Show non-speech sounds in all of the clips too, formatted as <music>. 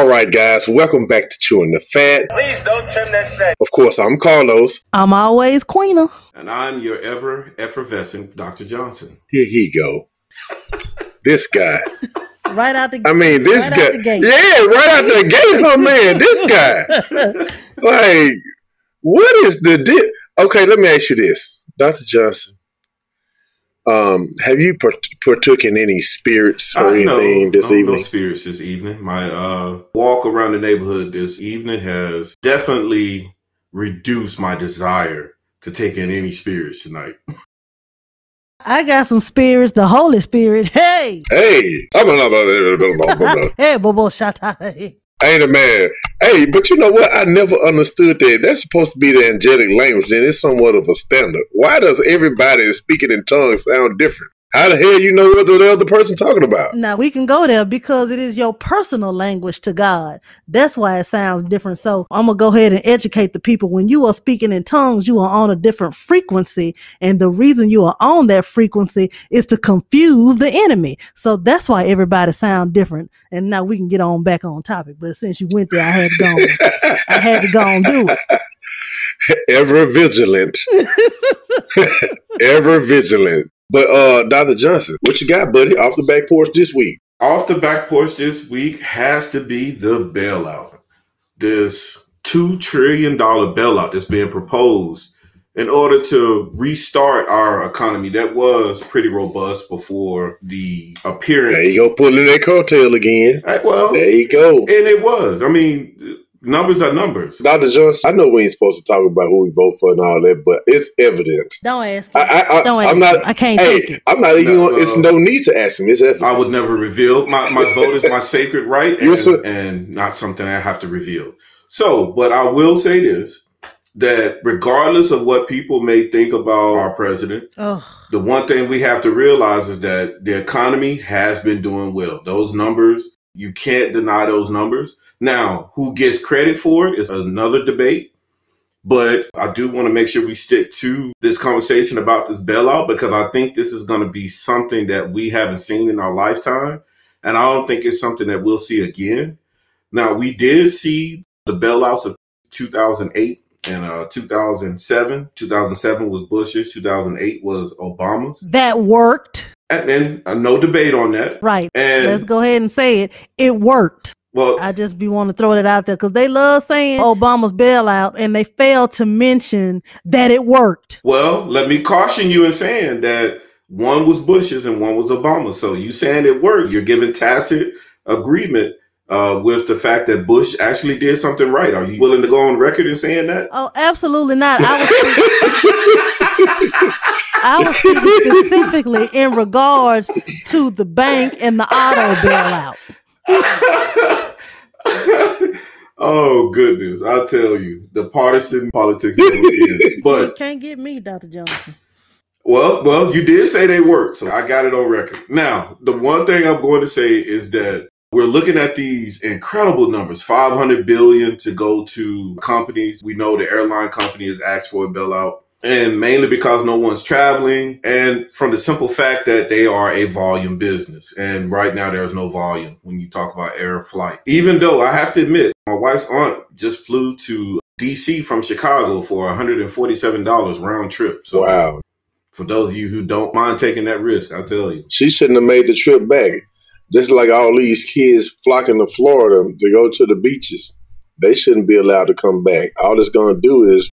All right, guys, welcome back to Chewing the Fat. Please don't trim that fat. Of course, I'm Carlos. I'm always Queena. And I'm your ever effervescent Dr. Johnson. Here he go. this guy. Right out the I mean, this Right guy. out the gate. Yeah, right out the <laughs> gate, oh man, this guy. Like, what is the di- Okay, let me ask you this, Dr. Johnson. Um, have you partook in any spirits or Uh, anything no, this no, evening? No spirits this evening. My uh, walk around the neighborhood this evening has definitely reduced my desire to take in any spirits tonight. <laughs> I got some spirits, the Holy Spirit. Hey. Hey, I'm a <laughs> hey, Bobo Shata. ain't a man. Hey, but you know what? I never understood that. That's supposed to be the angelic language, and it's somewhat of a standard. Why does everybody speaking in tongues sound different? How the hell you know what the other person talking about? Now we can go there because it is your personal language to God. That's why it sounds different. So I'm gonna go ahead and educate the people. When you are speaking in tongues, you are on a different frequency. And the reason you are on that frequency is to confuse the enemy. So that's why everybody sound different. And now we can get on back on topic. But since you went there, I had to go. I had to go and do it. <laughs> Ever vigilant. <laughs> <laughs> Ever vigilant. But uh Dr. Johnson, what you got, buddy, off the back porch this week? Off the back porch this week has to be the bailout. This $2 trillion bailout that's being proposed in order to restart our economy that was pretty robust before the appearance. There you go, pulling that coattail again. Well, There you go. and it was. I mean, numbers are numbers. Dr. Johnson, I know we ain't supposed to talk about who we vote for and all that, but it's evident. Don't ask. I, I, I, Don't ask. I'm not. I can't hey, take it. I'm not even. No, gonna- it's no. no need to ask him. It's evident. I would never reveal my, my vote is my <laughs> sacred right and, Yes, and not something I have to reveal. So, but I will say this that regardless of what people may think about our president, Oh, the one thing we have to realize is that the economy has been doing well. Those numbers, you can't deny those numbers. Now, who gets credit for it is another debate. But I do want to make sure we stick to this conversation about this bailout because I think this is going to be something that we haven't seen in our lifetime. And I don't think it's something that we'll see again. Now, we did see the bailouts of 2008 and uh, 2007. 2007 was Bush's, 2008 was Obama's. that worked. And then uh, no debate on that. Right. And Let's go ahead and say it. It worked. Well, I just be want to throw that out there because they love saying Obama's bailout and they fail to mention that it worked. Well, let me caution you in saying that one was Bush's and one was Obama's. So you saying it worked. You're giving tacit agreement uh, with the fact that Bush actually did something right. Are you willing to go on record in saying that? Oh, absolutely not. I was <laughs> I was speaking specifically in regards to the bank and the auto bailout. <laughs> oh goodness, I'll tell you, the partisan politics ends. <laughs> you But can't get me, Dr. Johnson. well, well, you did say they worked, so I got it on record. Now, the one thing I'm going to say is that we're looking at these incredible numbers 500 billion to go to companies we know the airline company has asked for a bailout and mainly because no one's traveling and from the simple fact that they are a volume business and right now there's no volume when you talk about air flight even though i have to admit my wife's aunt just flew to dc from chicago for $147 round trip so wow. for those of you who don't mind taking that risk i'll tell you She shouldn't have made the trip back. Just like all these kids flocking to Florida to go to the beaches, they shouldn't be allowed to come back. All it's going to do is,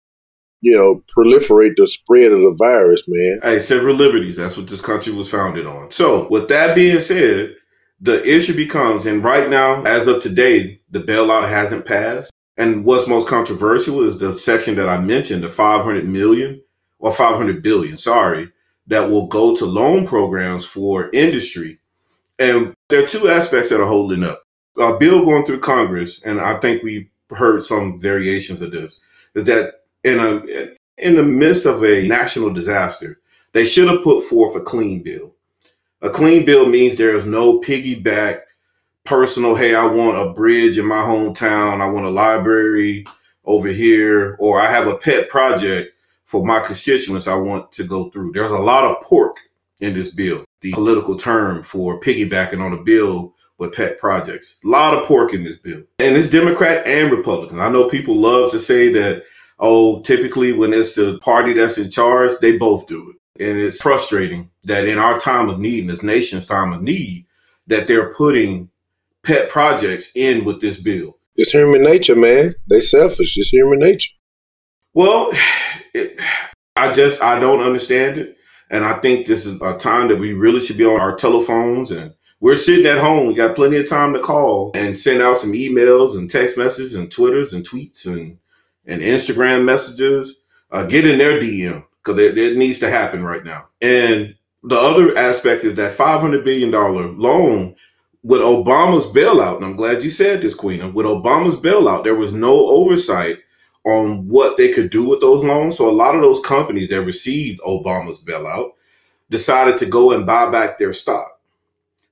you know, proliferate the spread of the virus, man. Hey, civil liberties. That's what this country was founded on. So, with that being said, the issue becomes, and right now, as of today, the bailout hasn't passed. And what's most controversial is the section that I mentioned, the 500 million or 500 billion, sorry, that will go to loan programs for industry. And there are two aspects that are holding up. A bill going through Congress, and I think we've heard some variations of this, is that in a in the midst of a national disaster, they should have put forth a clean bill. A clean bill means there is no piggyback personal, hey, I want a bridge in my hometown, I want a library over here, or I have a pet project for my constituents I want to go through. There's a lot of pork in this bill, the political term for piggybacking on a bill with pet projects. A lot of pork in this bill. And it's Democrat and Republican. I know people love to say that, oh, typically when it's the party that's in charge, they both do it. And it's frustrating that in our time of need, in this nation's time of need, that they're putting pet projects in with this bill. It's human nature, man. They selfish. It's human nature. Well, it, I just I don't understand it, and I think this is a time that we really should be on our telephones and we're sitting at home. We got plenty of time to call and send out some emails and text messages and twitters and tweets and and Instagram messages. Uh, get in their DM because it, it needs to happen right now. And the other aspect is that five hundred billion dollar loan with Obama's bailout, and I'm glad you said this, Queen. With Obama's bailout, there was no oversight on what they could do with those loans. So a lot of those companies that received Obama's bailout decided to go and buy back their stock.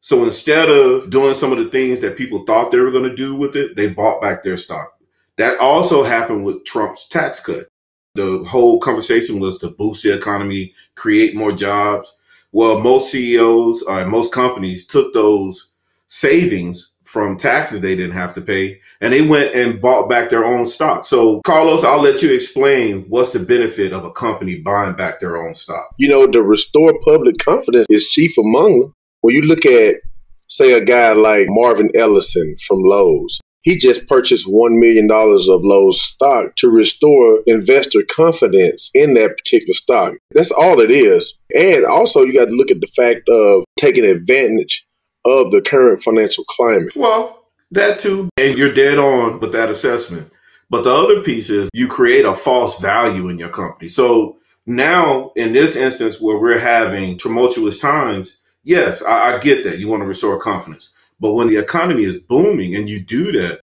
So instead of doing some of the things that people thought they were going to do with it, they bought back their stock. That also happened with Trump's tax cut. The whole conversation was to boost the economy, create more jobs. Well, most CEOs uh, and most companies took those savings from taxes they didn't have to pay and they went and bought back their own stock. So, Carlos, I'll let you explain what's the benefit of a company buying back their own stock. You know, to restore public confidence is chief among them. When you look at, say, a guy like Marvin Ellison from Lowe's, he just purchased $1 million of Lowe's stock to restore investor confidence in that particular stock. That's all it is. And also, you got to look at the fact of taking advantage of the current financial climate. Well, that too. And you're dead on with that assessment. But the other piece is you create a false value in your company. So now, in this instance where we're having tumultuous times, yes, I, I get that. You want to restore confidence. But when the economy is booming and you do that,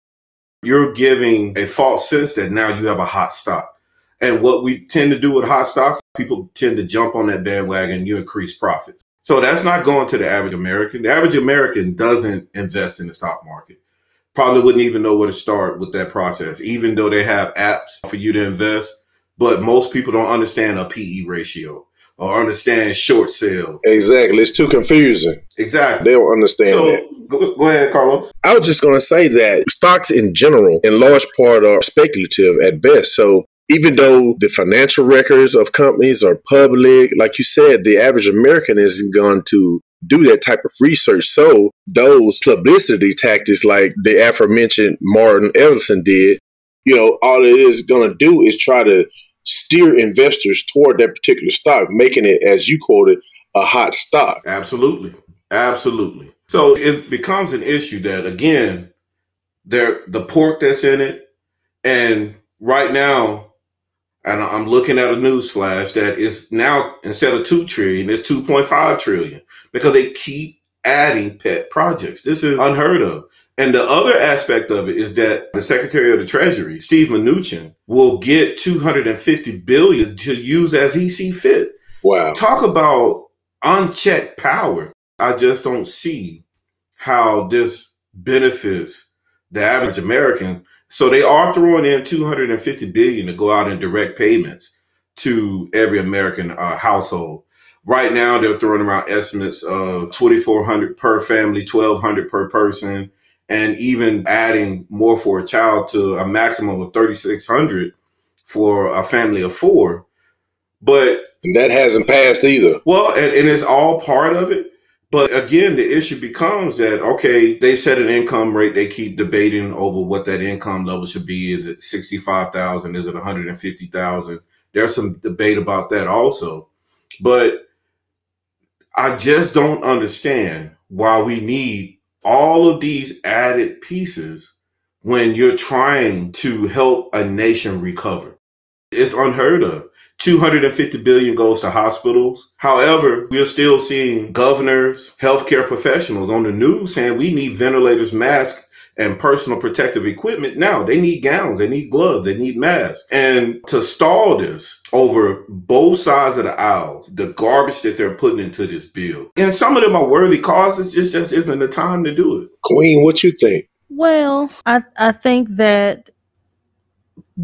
you're giving a false sense that now you have a hot stock. And what we tend to do with hot stocks, people tend to jump on that bandwagon, you increase profits. So that's not going to the average American. The average American doesn't invest in the stock market. Probably wouldn't even know where to start with that process, even though they have apps for you to invest. But most people don't understand a PE ratio or understand short sale. Exactly. It's too confusing. Exactly. They don't understand so, that. Go, go ahead, Carlos. I was just going to say that stocks in general, in large part, are speculative at best. So even though the financial records of companies are public, like you said, the average American isn't going to do that type of research. So those publicity tactics, like the aforementioned Martin Ellison did, you know, all it is going to do is try to steer investors toward that particular stock, making it, as you quoted, a hot stock. Absolutely. Absolutely. So it becomes an issue that again, there the pork that's in it, and right now and I'm looking at a news flash that is now instead of two trillion, it's two point five trillion because they keep adding pet projects. This is unheard of. And the other aspect of it is that the Secretary of the Treasury, Steve Mnuchin, will get 250 billion to use as he see fit. Wow. Talk about unchecked power. I just don't see how this benefits the average American so they are throwing in 250 billion to go out in direct payments to every American uh, household. Right now, they're throwing around estimates of 2,400 per family, 1,200 per person, and even adding more for a child to a maximum of 3,600 for a family of four. But and that hasn't passed either. Well, and, and it's all part of it. But again, the issue becomes that, okay, they set an income rate. They keep debating over what that income level should be. Is it 65,000? Is it 150,000? There's some debate about that also. But I just don't understand why we need all of these added pieces when you're trying to help a nation recover. It's unheard of. 250 billion goes to hospitals. However, we're still seeing governors, healthcare professionals on the news saying we need ventilators, masks, and personal protective equipment. Now they need gowns, they need gloves, they need masks. And to stall this over both sides of the aisle, the garbage that they're putting into this bill, and some of them are worthy causes, just just isn't the time to do it. Queen, what you think? Well, I I think that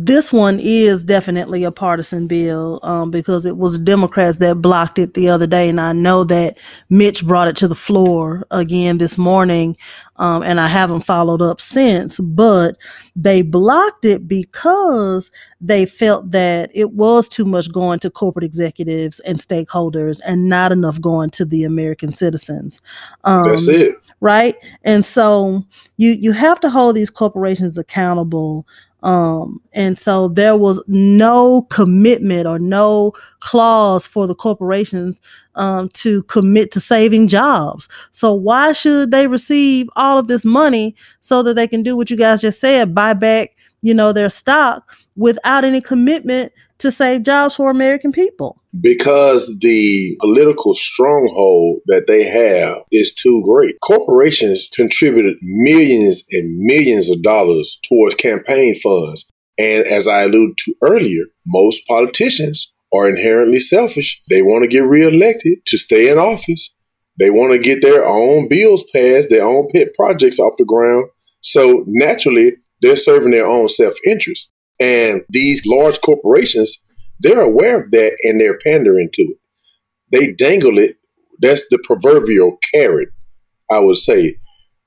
this one is definitely a partisan bill um, because it was Democrats that blocked it the other day, and I know that Mitch brought it to the floor again this morning, um, and I haven't followed up since. But they blocked it because they felt that it was too much going to corporate executives and stakeholders, and not enough going to the American citizens. Um, That's it, right? And so you you have to hold these corporations accountable um, and so there was no commitment or no clause for the corporations um, to commit to saving jobs. So why should they receive all of this money so that they can do what you guys just said, buy back, you know, their stock without any commitment to save jobs for American people? Because the political stronghold that they have is too great. Corporations contributed millions and millions of dollars towards campaign funds. And as I alluded to earlier, most politicians are inherently selfish. They want to get reelected to stay in office. They want to get their own bills passed, their own pet projects off the ground. So naturally, they're serving their own self interest. And these large corporations, they're aware of that and they're pandering to it. They dangle it. That's the proverbial carrot, I would say,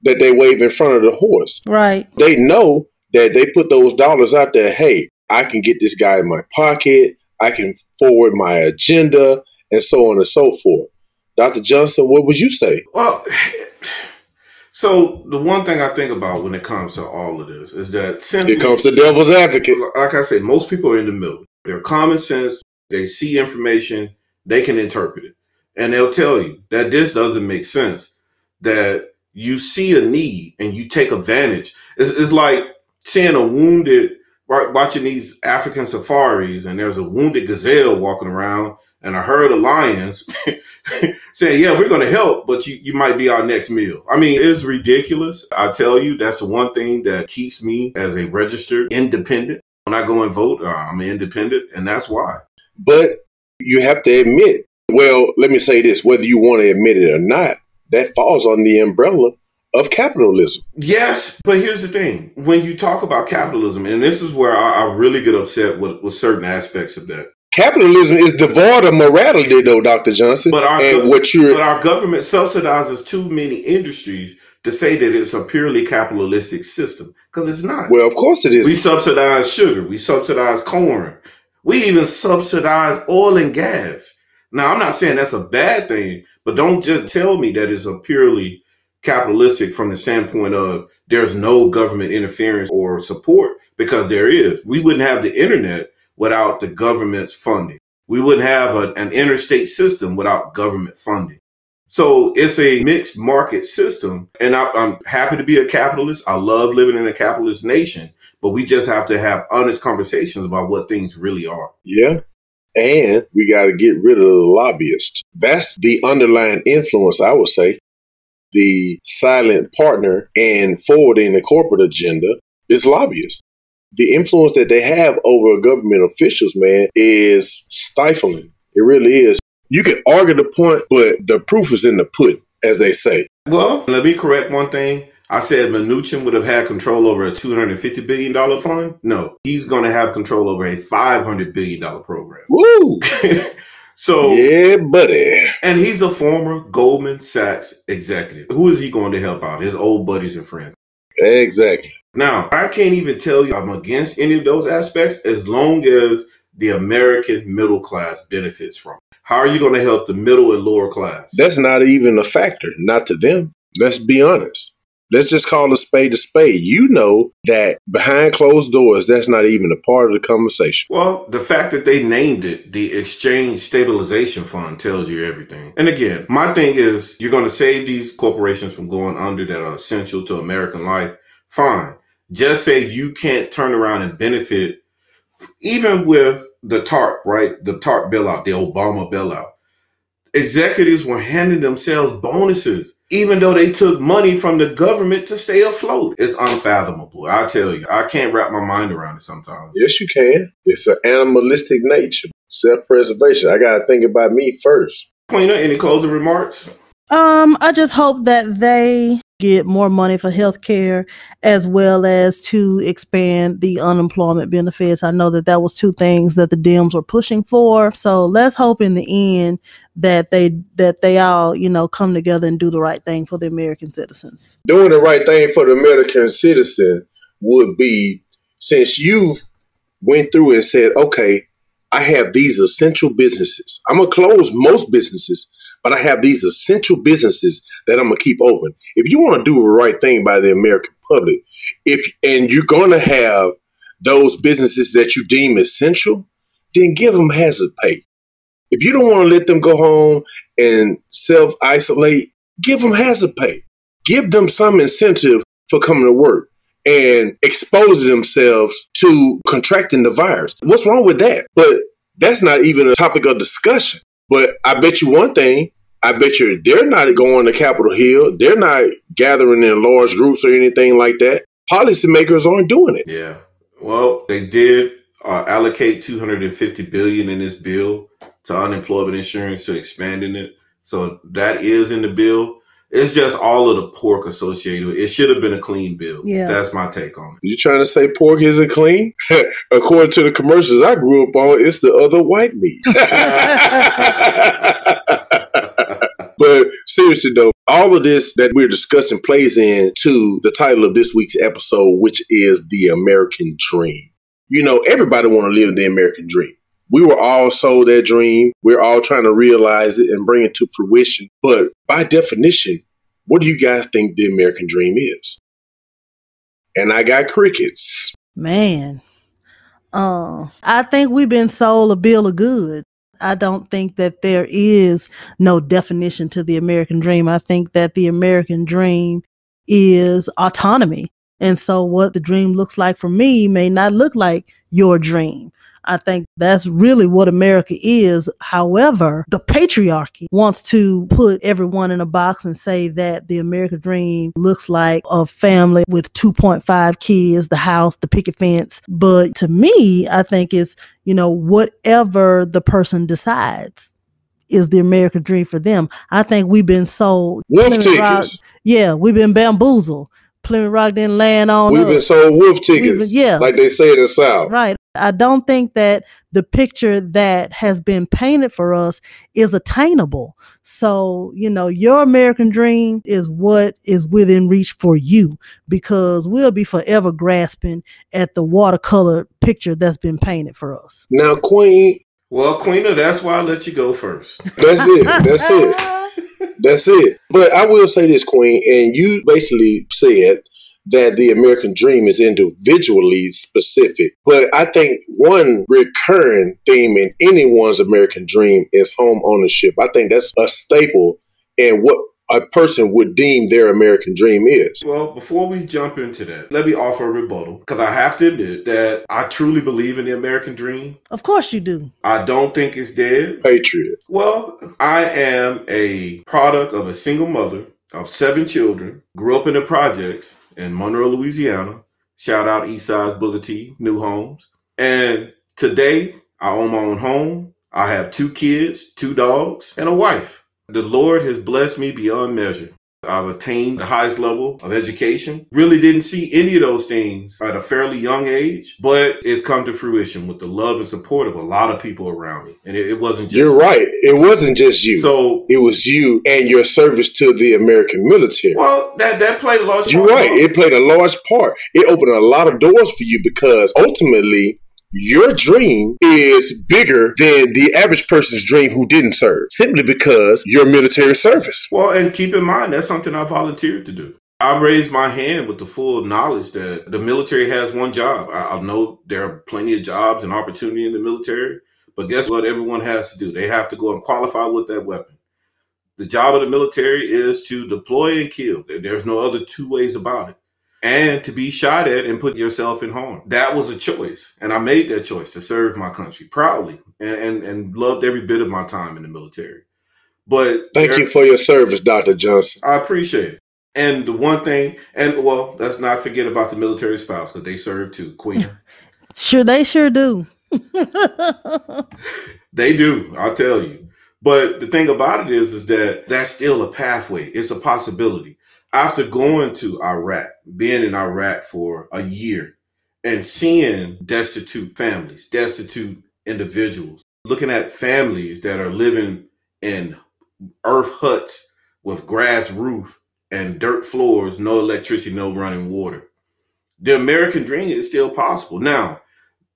that they wave in front of the horse. Right. They know that they put those dollars out there. Hey, I can get this guy in my pocket. I can forward my agenda and so on and so forth. Dr. Johnson, what would you say? Well, so the one thing I think about when it comes to all of this is that simply, it comes to devil's advocate. Like I said, most people are in the middle. They're common sense. They see information. They can interpret it, and they'll tell you that this doesn't make sense. That you see a need and you take advantage. It's, it's like seeing a wounded, watching these African safaris, and there's a wounded gazelle walking around, and a herd of lions saying, "Yeah, we're going to help, but you you might be our next meal." I mean, it's ridiculous. I tell you, that's the one thing that keeps me as a registered independent. When I go and vote, uh, I'm independent, and that's why. But you have to admit, well, let me say this: whether you want to admit it or not, that falls on the umbrella of capitalism. Yes, but here's the thing: when you talk about capitalism, and this is where I, I really get upset with, with certain aspects of that capitalism is devoid of morality, though, Doctor Johnson. But our, and what you're, but our government subsidizes too many industries to say that it's a purely capitalistic system because it's not. Well, of course it is. We subsidize sugar. We subsidize corn. We even subsidize oil and gas. Now, I'm not saying that's a bad thing, but don't just tell me that it's a purely capitalistic from the standpoint of there's no government interference or support because there is. We wouldn't have the internet without the government's funding. We wouldn't have a, an interstate system without government funding. So it's a mixed market system. And I, I'm happy to be a capitalist. I love living in a capitalist nation, but we just have to have honest conversations about what things really are. Yeah. And we got to get rid of the lobbyists. That's the underlying influence, I would say. The silent partner in forwarding the corporate agenda is lobbyists the influence that they have over government officials, man, is stifling. It really is. You can argue the point, but the proof is in the pudding, as they say. Well, let me correct one thing. I said Mnuchin would have had control over a $250 billion fund. No, he's going to have control over a $500 billion program. Woo! <laughs> so, yeah, buddy. And he's a former Goldman Sachs executive. Who is he going to help out? His old buddies and friends. Exactly. Now, I can't even tell you I'm against any of those aspects as long as the American middle class benefits from it. How are you going to help the middle and lower class? That's not even a factor, not to them. Let's be honest. Let's just call a spade a spade. You know that behind closed doors, that's not even a part of the conversation. Well, the fact that they named it the Exchange Stabilization Fund tells you everything. And again, my thing is you're going to save these corporations from going under that are essential to American life. Fine. Just say you can't turn around and benefit, even with the TARP, right? The TARP bailout, the Obama bailout. Executives were handing themselves bonuses even though they took money from the government to stay afloat. It's unfathomable. I tell you, I can't wrap my mind around it sometimes. Yes, you can. It's an animalistic nature, self preservation. I got to think about me first. Queena, any closing remarks? Um, I just hope that they get more money for health care as well as to expand the unemployment benefits. I know that that was two things that the Dems were pushing for. So let's hope in the end that they that they all, you know, come together and do the right thing for the American citizens. Doing the right thing for the American citizen would be since you've went through and said, okay, I have these essential businesses. I'm gonna close most businesses, but I have these essential businesses that I'm gonna keep open. If you want to do the right thing by the American public, if and you're gonna have those businesses that you deem essential, then give them hazard pay. If you don't want to let them go home and self isolate, give them hazard pay. Give them some incentive for coming to work and exposing themselves to contracting the virus. What's wrong with that? But that's not even a topic of discussion. But I bet you one thing, I bet you they're not going to Capitol Hill. They're not gathering in large groups or anything like that. Policymakers aren't doing it. Yeah. Well, they did uh, allocate 250 billion in this bill to unemployment insurance to expanding it. So that is in the bill. It's just all of the pork associated with it. It should have been a clean bill. Yeah. That's my take on it. You trying to say pork isn't clean? <laughs> According to the commercials I grew up on, it's the other white meat. <laughs> <laughs> but seriously though, all of this that we're discussing plays into the title of this week's episode, which is the American Dream. You know, everybody want to live the American dream. We were all sold that dream. We're all trying to realize it and bring it to fruition. But by definition, what do you guys think the American dream is? And I got crickets. Man. Uh, I think we've been sold a bill of goods. I don't think that there is no definition to the American dream. I think that the American dream is autonomy. And so what the dream looks like for me may not look like your dream. I think that's really what America is. However, the patriarchy wants to put everyone in a box and say that the American dream looks like a family with 2.5 kids, the house, the picket fence. But to me, I think it's, you know, whatever the person decides is the American dream for them. I think we've been sold. Wolf tickets. yeah, we've been bamboozled. Plymouth Rock didn't land on We've us. been sold wolf tickets. yeah. Like they say in the South. Right. I don't think that the picture that has been painted for us is attainable. So, you know, your American dream is what is within reach for you because we'll be forever grasping at the watercolor picture that's been painted for us. Now, Queen, Well, Queena, that's why I let you go first. that's it. That's it. <laughs> That's it. But I will say this, Queen, and you basically said that the American dream is individually specific. But I think one recurring theme in anyone's American dream is home ownership. I think that's a staple in what a person would deem their American dream is. Well, before we jump into that, let me offer a rebuttal because I have to admit that I truly believe in the American dream. Of course you do. I don't think it's dead. Patriot. Well, I am a product of a single mother of seven children, grew up in the projects in Monroe, Louisiana. Shout out Eastside's Booker T, New Homes. And today I own my own home. I have two kids, two dogs, and a wife. The Lord has blessed me beyond measure. I've attained the highest level of education. Really didn't see any of those things at a fairly young age, but it's come to fruition with the love and support of a lot of people around me. And it, it wasn't just You're right. It wasn't just you. So, it was you and your service to the American military. well, that that played a large You're part. right. It played a large part. It opened a lot of doors for you because ultimately your dream is bigger than the average person's dream who didn't serve simply because your military service. Well, and keep in mind that's something I volunteered to do. I raised my hand with the full knowledge that the military has one job. I, I know there are plenty of jobs and opportunity in the military, but guess what? Everyone has to do. They have to go and qualify with that weapon. The job of the military is to deploy and kill. There's no other two ways about it. And to be shot at and put yourself in harm. That was a choice. And I made that choice to serve my country proudly and, and, and loved every bit of my time in the military. But Thank there- you for your service, Dr. Johnson. I appreciate it. And the one thing, and well, let's not forget about the military spouse because they serve too. Queen, <laughs> Sure, they sure do. <laughs> they do. I'll tell you. But the thing about it is, is that that's still a pathway. It's a possibility. After going to Iraq, being in Iraq for a year and seeing destitute families, destitute individuals, looking at families that are living in earth huts with grass roof and dirt floors, no electricity, no running water. The American dream is still possible. Now,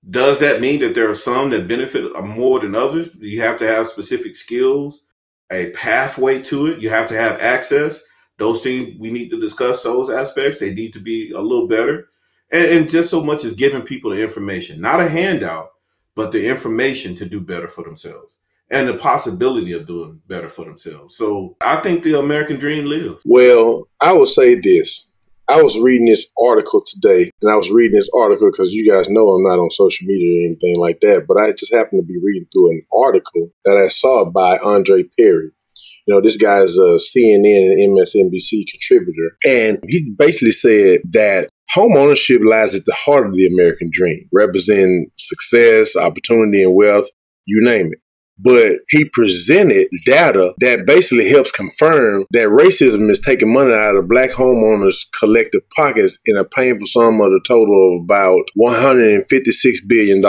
does that mean that there are some that benefit more than others? You have to have specific skills, a pathway to it. You have to have access. Those things we need to discuss those aspects. They need to be a little better. And, and just so much as giving people the information, not a handout, but the information to do better for themselves and the possibility of doing better for themselves. So I think the American dream lives. Well, I will say this. I was reading this article today, and I was reading this article because you guys know I'm not on social media or anything like that, but I just happened to be reading through an article that I saw by Andre Perry. You know, this guy's a CNN and MSNBC contributor, and he basically said that home ownership lies at the heart of the American dream, representing success, opportunity, and wealth, you name it but he presented data that basically helps confirm that racism is taking money out of black homeowners' collective pockets in a painful sum of a total of about $156 billion.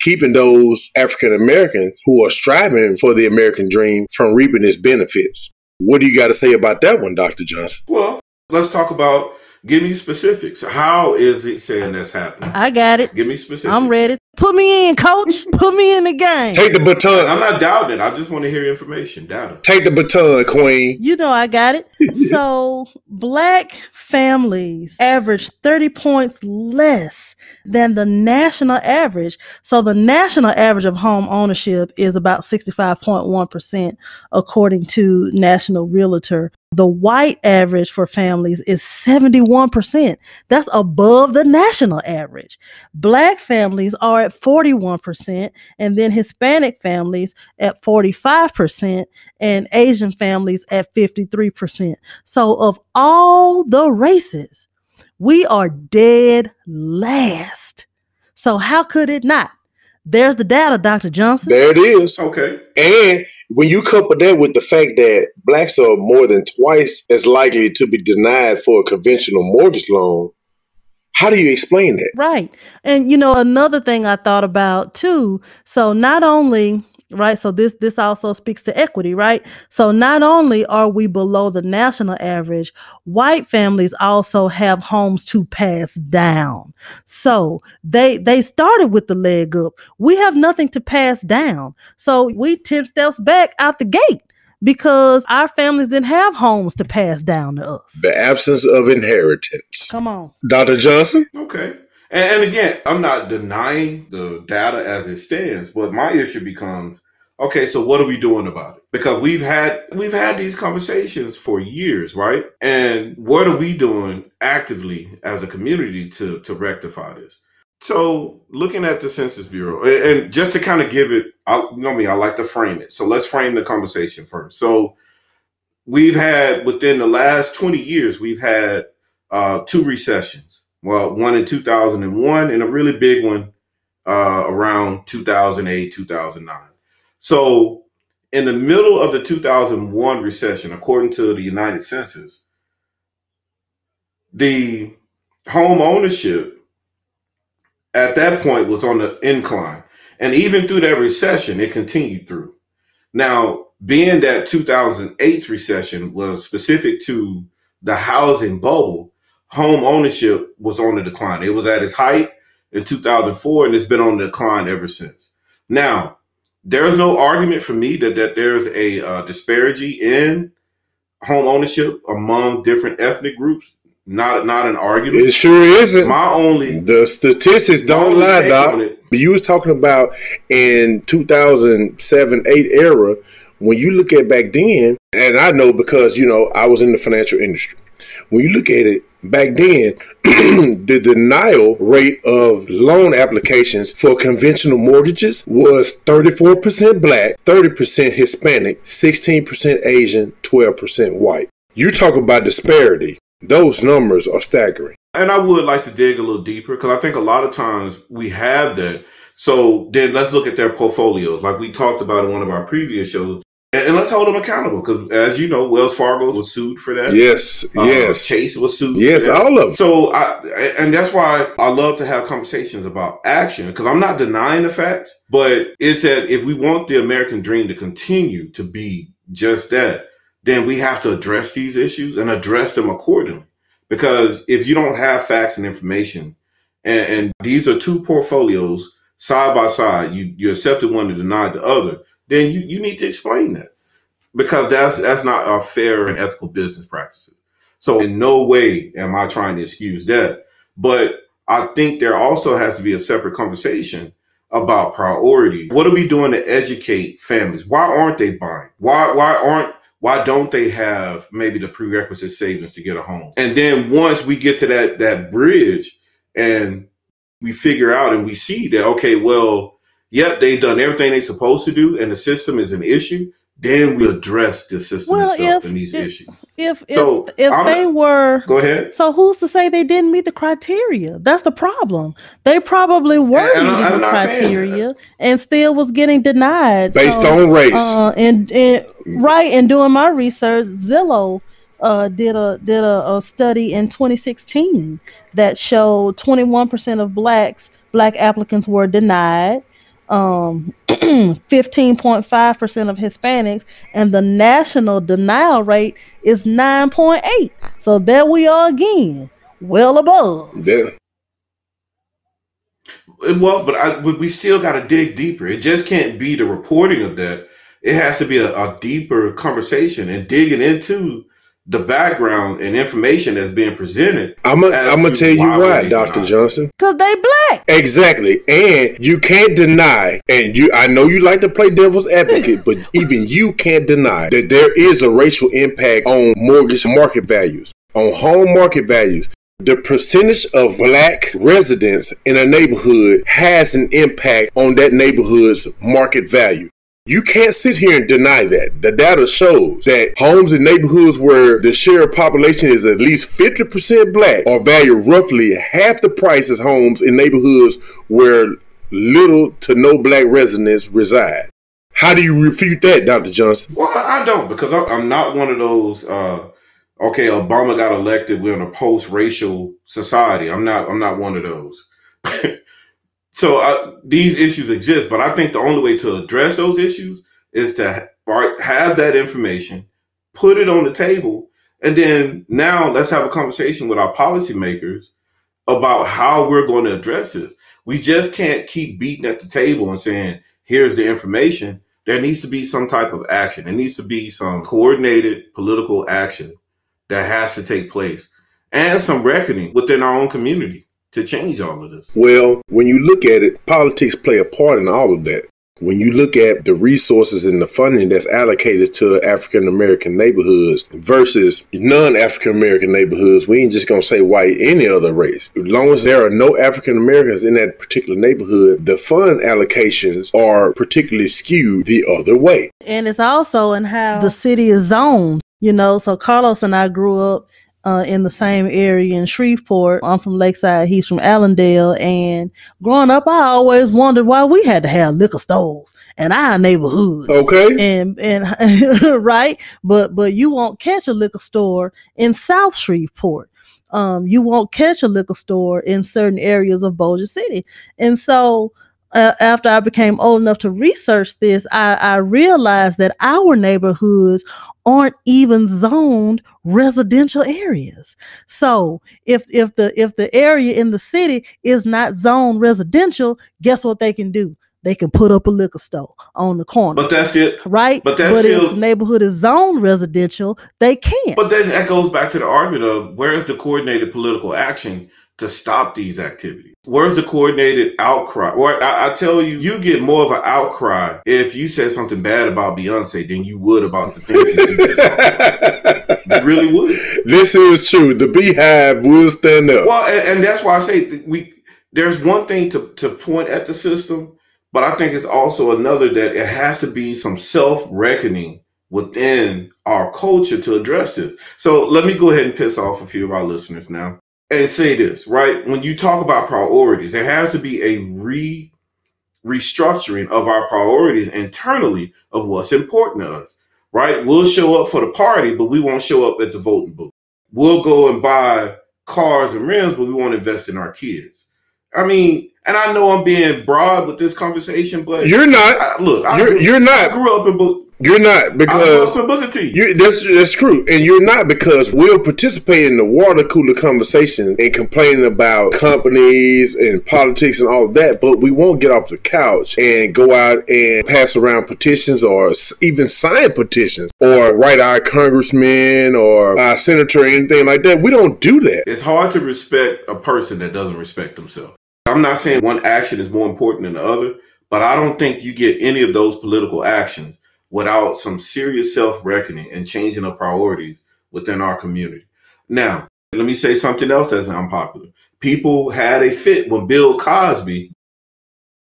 Keeping those African Americans who are striving for the American dream from reaping its benefits. What do you got to say about that one, Dr. Johnson? Well, let's talk about Give me specifics. How is it saying that's happening? I got it. Give me specifics. I'm ready. Put me in, coach. Put me in the game. Take the baton. I'm not doubting. I just want to hear information. Doubt it. Take the baton, queen. You know I got it. <laughs> so black families average 30 points less than the national average. So the national average of home ownership is about 65.1% according to National Realtor the white average for families is 71%. That's above the national average. Black families are at 41%, and then Hispanic families at 45%, and Asian families at 53%. So, of all the races, we are dead last. So, how could it not? There's the data, Dr. Johnson. There it is. Okay. And when you couple that with the fact that blacks are more than twice as likely to be denied for a conventional mortgage loan, how do you explain that? Right. And you know, another thing I thought about too. So not only right so this this also speaks to equity right so not only are we below the national average white families also have homes to pass down so they they started with the leg up we have nothing to pass down so we 10 steps back out the gate because our families didn't have homes to pass down to us The absence of inheritance. come on Dr. Johnson? Okay. And, and again, I'm not denying the data as it stands, but my issue becomes, okay, so what are we doing about it? Because we've had we've had these conversations for years, right? And what are we doing actively as a community to to rectify this? So, looking at the Census Bureau, and, just to kind of give it, I, you know me, I like to frame it. So let's frame the conversation first. So, we've had within the last 20 years, we've had uh, two recessions. Well, one in 2001 and a really big one uh, around 2008, 2009. So, in the middle of the 2001 recession, according to the United Census, the home ownership at that point was on the incline. And even through that recession, it continued through. Now, being that 2008 recession was specific to the housing bubble, home ownership was on the decline. It was at its height in 2004 and it's been on the decline ever since. Now, there's no argument for me that, that there's a uh, disparity in home ownership among different ethnic groups. Not not an argument. It sure isn't. My only The statistics don't lie, Doc. You was talking about in 2007, 8 era, when you look at back then, and I know because, you know, I was in the financial industry. When you look at it, back then, <clears throat> the denial rate of loan applications for conventional mortgages was 34% black, 30% Hispanic, 16% Asian, 12% white. You talk about disparity. Those numbers are staggering. And I would like to dig a little deeper because I think a lot of times we have that. So then let's look at their portfolios. Like we talked about in one of our previous shows, and, and let's hold them accountable because, as you know, Wells Fargo was sued for that. Yes, Uh, yes, Chase was sued. yes, for that. all of them. So I, and that's why I love to have conversations about action because I'm not denying the facts, but it's that if we want the American dream to continue to be just that, then we have to address these issues and address them accordingly. Because if you don't have facts and information, and, and these are two portfolios side by side, you you accepted one and denied the other, then you, you need to explain that because that's that's not a fair and ethical business practices. So in no way am I trying to excuse that, but I think there also has to be a separate conversation about priority. What are we doing to educate families? Why aren't they buying? Why why aren't why don't they have maybe the prerequisite savings to get a home? And then once we get to that that bridge and we figure out and we see that okay, well, yep, they've done everything they're supposed to do, and the system is an issue. Then we address the system Well, itself if- and these if- issues. If if So, if I'm- they were Go ahead. so who's to say they didn't meet the criteria? That's the problem. They probably were And I'm- meeting I'm the criteria and still was getting denied. Based So, on race. uh, and, and right and doing my research, Zillow uh, did a did a, a study in 2016 that showed 21% of blacks black applicants were denied. Um, <clears throat> 15.5% of Hispanics, and the national denial rate is 9.8. So there we are again, well above. That- Well, but I, but we still got to dig deeper. It just can't be the reporting of that. It has to be a, a deeper conversation and digging into the background and information that's being presented. I'm gonna As I'm gonna to tell you why would why, they Doctor deny? Johnson. Because they black. Exactly, and you can't deny, and you I know you like to play devil's advocate, but <laughs> even you can't deny that there is a racial impact on mortgage market values, on home market values. The percentage of black residents in a neighborhood has an impact on that neighborhood's market value. You can't sit here and deny that. The data shows that homes in neighborhoods where the share of population is at least 50% black are valued roughly half the price as homes in neighborhoods where little to no black residents reside. How do you refute that, Dr. Johnson? Well, I don't because I'm not one of those. Uh, okay, Obama got elected. We're in a post-racial society. I'm not. I'm not one of those. <laughs> so uh, these issues exist, but I think the only way to address those issues is to ha- have that information, put it on the table, and then now let's have a conversation with our policymakers about how we're going to address this. We just can't keep beating at the table and saying, "Here's the information." there needs to be some type of action. There needs to be some coordinated political action that has to take place and some reckoning within our own community to change all of this. Well, when you look at it, politics play a part in all of that. When you look at the resources and the funding that's allocated to African American neighborhoods versus non African American neighborhoods, we ain't just gonna say white, any other race. As long as there are no African Americans in that particular neighborhood, the fund allocations are particularly skewed the other way. And it's also in how the city is zoned. You know, so Carlos and I grew up uh, in the same area in Shreveport. I'm from Lakeside. He's from Allendale. And growing up, I always wondered why we had to have liquor stores in our neighborhood. Okay? And and <laughs> right, but but you won't catch a liquor store in South Shreveport. Um, you won't catch a liquor store in certain areas of Bossier City. And so uh, after I became old enough to research this, I, I realized that our neighborhoods aren't even zoned residential areas. So if if the if the area in the city is not zoned residential, guess what they can do? They can put up a liquor store on the corner. But that's it. right? but that's if still- the neighborhood is zoned residential, they can't. But then that goes back to the argument of where's the coordinated political action to stop these activities? Where's the coordinated outcry? Or I, I tell you, you get more of an outcry if you said something bad about Beyonce than you would about the things you just talked about. You really would. this is true. The BeyHive will stand up. Well, and, and that's why I say we. There's one thing to to point at the system, but I think it's also another that it has to be some self reckoning within our culture to address this. So let me go ahead and piss off a few of our listeners now and say this right when you talk about priorities, there has to be a re restructuring of our priorities internally of what's important to us. right? We'll show up for the party, but we won't show up at the voting booth. We'll go and buy cars and rims, but we won't invest in our kids. I mean, and I know I'm being broad with this conversation, but You're not. I, look, I, You're grew, you're I not. grew up in You're not because up in Booker You, that's that's true, and you're not because we'll participate in the water cooler conversation and complaining about companies and politics and all of that, but we won't get off the couch and go out and pass around petitions or even sign petitions or write our congressman or our senator or anything like that. We don't do that. It's hard to respect a person that doesn't respect themselves. I'm not saying one action is more important than the other, but I don't think you get any of those political actions without some serious self reckoning and changing of priorities within our community. Now, let me say something else that's unpopular. People had a fit when Bill Cosby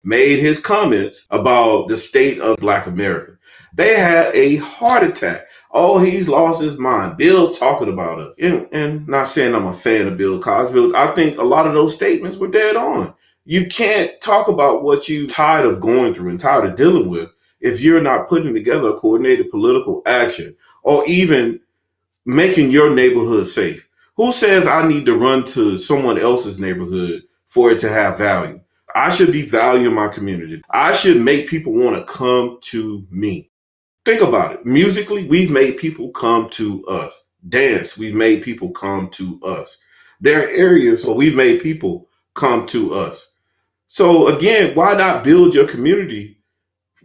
made his comments about the state of Black America. They had a heart attack. Oh, he's lost his mind. Bill talking about us. And, and not saying I'm a fan of Bill Cosby. I think a lot of those statements were dead on. You can't talk about what you're tired of going through and tired of dealing with if you're not putting together a coordinated political action or even making your neighborhood safe. Who says I need to run to someone else's neighborhood for it to have value? I should be valuing my community. I should make people want to come to me. Think about it. Musically, we've made people come to us. Dance, we've made people come to us. There are areas where we've made people come to us. So again, why not build your community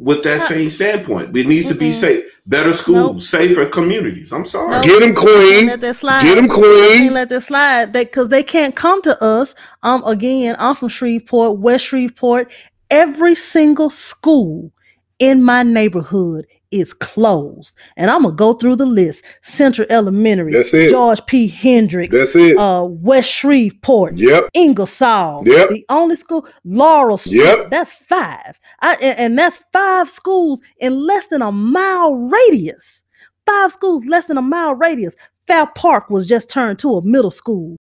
with that same standpoint? It needs to be safe, better schools, Nope. safer communities. I'm sorry. Nope. Get them, Can't Queen. let that slide. Get them, Can't Queen. let that slide. That because they can't come to us. Um, again, I'm from Shreveport, West Shreveport. Every single school in my neighborhood is closed, and I'm gonna go through the list: Central Elementary, That's it. George P. Hendricks, That's it. uh, West Shreveport, Yep. Ingersoll. Yep. The only school, Laurel Street. Yep. That's five. I, and, and that's five schools in less than a mile radius. Five schools less than a mile radius. Fair Park was just turned to a middle school.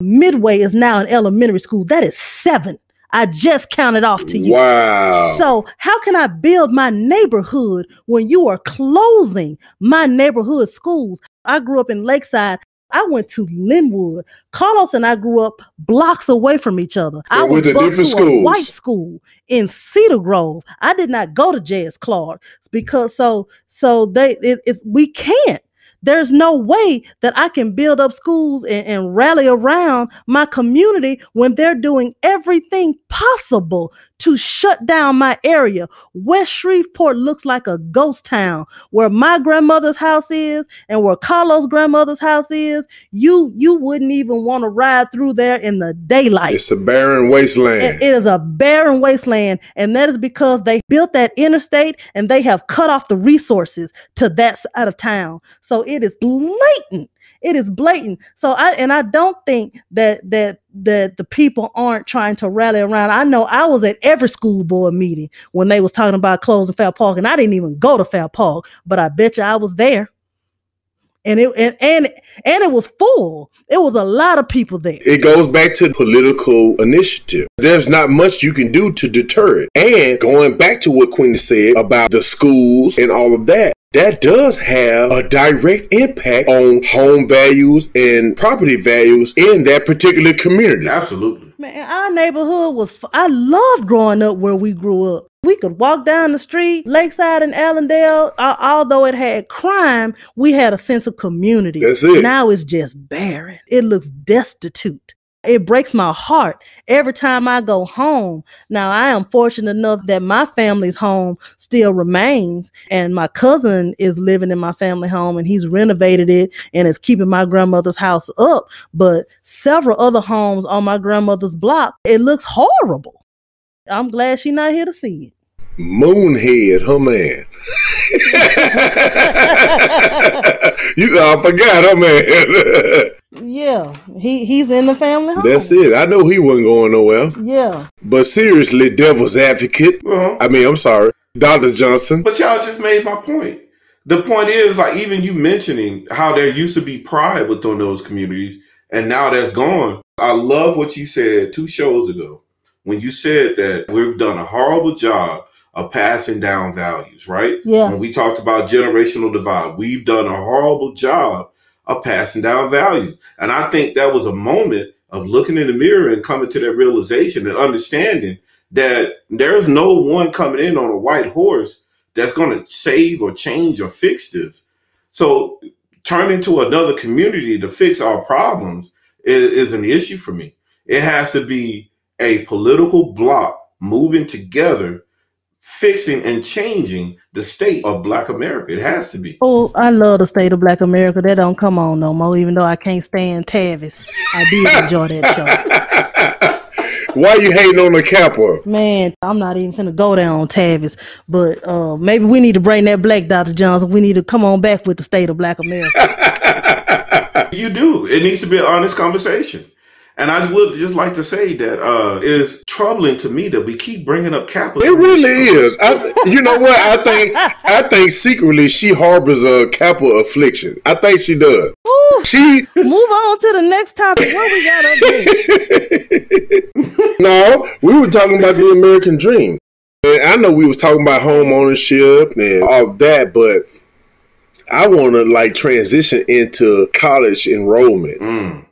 Midway is now an elementary school. That is seven. I just counted off to you. Wow. So, how can I build my neighborhood when you are closing my neighborhood schools? I grew up in Lakeside. I went to Linwood. Carlos and I grew up blocks away from each other. I was went to different to a white school in Cedar Grove. I did not go to J.S. Clark because so so they it, it's we can't. There's no way that I can build up schools and, and rally around my community when they're doing everything possible to shut down my area. West Shreveport looks like a ghost town where my grandmother's house is and where Carlos' grandmother's house is. You you wouldn't even want to ride through there in the daylight. it's a barren wasteland. It- it is a barren wasteland, and that is because they built that interstate and they have cut off the resources to that side of town. So it is blatant. It is blatant. So I and I don't think that that that the people aren't trying to rally around. I know I was at every school board meeting when they was talking about closing Fair Park, and I didn't even go to Fair Park, but I bet you I was there. And it and and and it was full. It was a lot of people there. It goes back to political initiative. There's not much you can do to deter it. And going back to what Queenie said about the schools and all of that, that does have a direct impact on home values and property values in that particular community. Absolutely. Man, our neighborhood was. f- I loved growing up where we grew up. We could walk down the street, Lakeside and Allendale. al- although it had crime, we had a sense of community. That's it. Now it's just barren. It looks destitute. It breaks my heart every time I go home. Now, I am fortunate enough that my family's home still remains, and my cousin is living in my family home and he's renovated it and is keeping my grandmother's house up. But several other homes on my grandmother's block, it looks horrible. I'm glad she's not here to see it. Moonhead, her man. <laughs> you I forgot her man. <laughs> Yeah, he he's in the family home. That's it. I know he wasn't going nowhere. Yeah. But seriously, devil's advocate. Well, I mean, I'm sorry. Dr. Johnson. But y'all just made my point. The point is, like, even you mentioning how there used to be pride within those communities, and now that's gone. I love what you said two shows ago when you said that we've done a horrible job of passing down values, right? Yeah. When we talked about generational divide, we've done a horrible job of passing down values. And I think that was a moment of looking in the mirror and coming to that realization and understanding that there's no one coming in on a white horse that's going to save or change or fix this. So turning to another community to fix our problems is, is an issue for me. It has to be a political bloc moving together, fixing and changing the state of Black America. It has to be. Oh, I love the state of Black America. That don't come on no more, even though I can't stand Tavis. I did enjoy that show. <laughs> Why you hating on the Kappa? Man, I'm not even gonna go down on Tavis, but uh, maybe we need to bring that black Dr. Johnson. We need to come on back with the state of Black America. <laughs> You do. It needs to be an honest conversation. And I would just like to say that uh, it is troubling to me that we keep bringing up capital. It really is. I, you know what? I think I think secretly she harbors a capital affliction. I think she does. Ooh, She move on to the next topic. What we got up there? <laughs> no, we were talking about the American dream. And I know we was talking about home ownership and all that, but I want to like transition into college enrollment. Mm.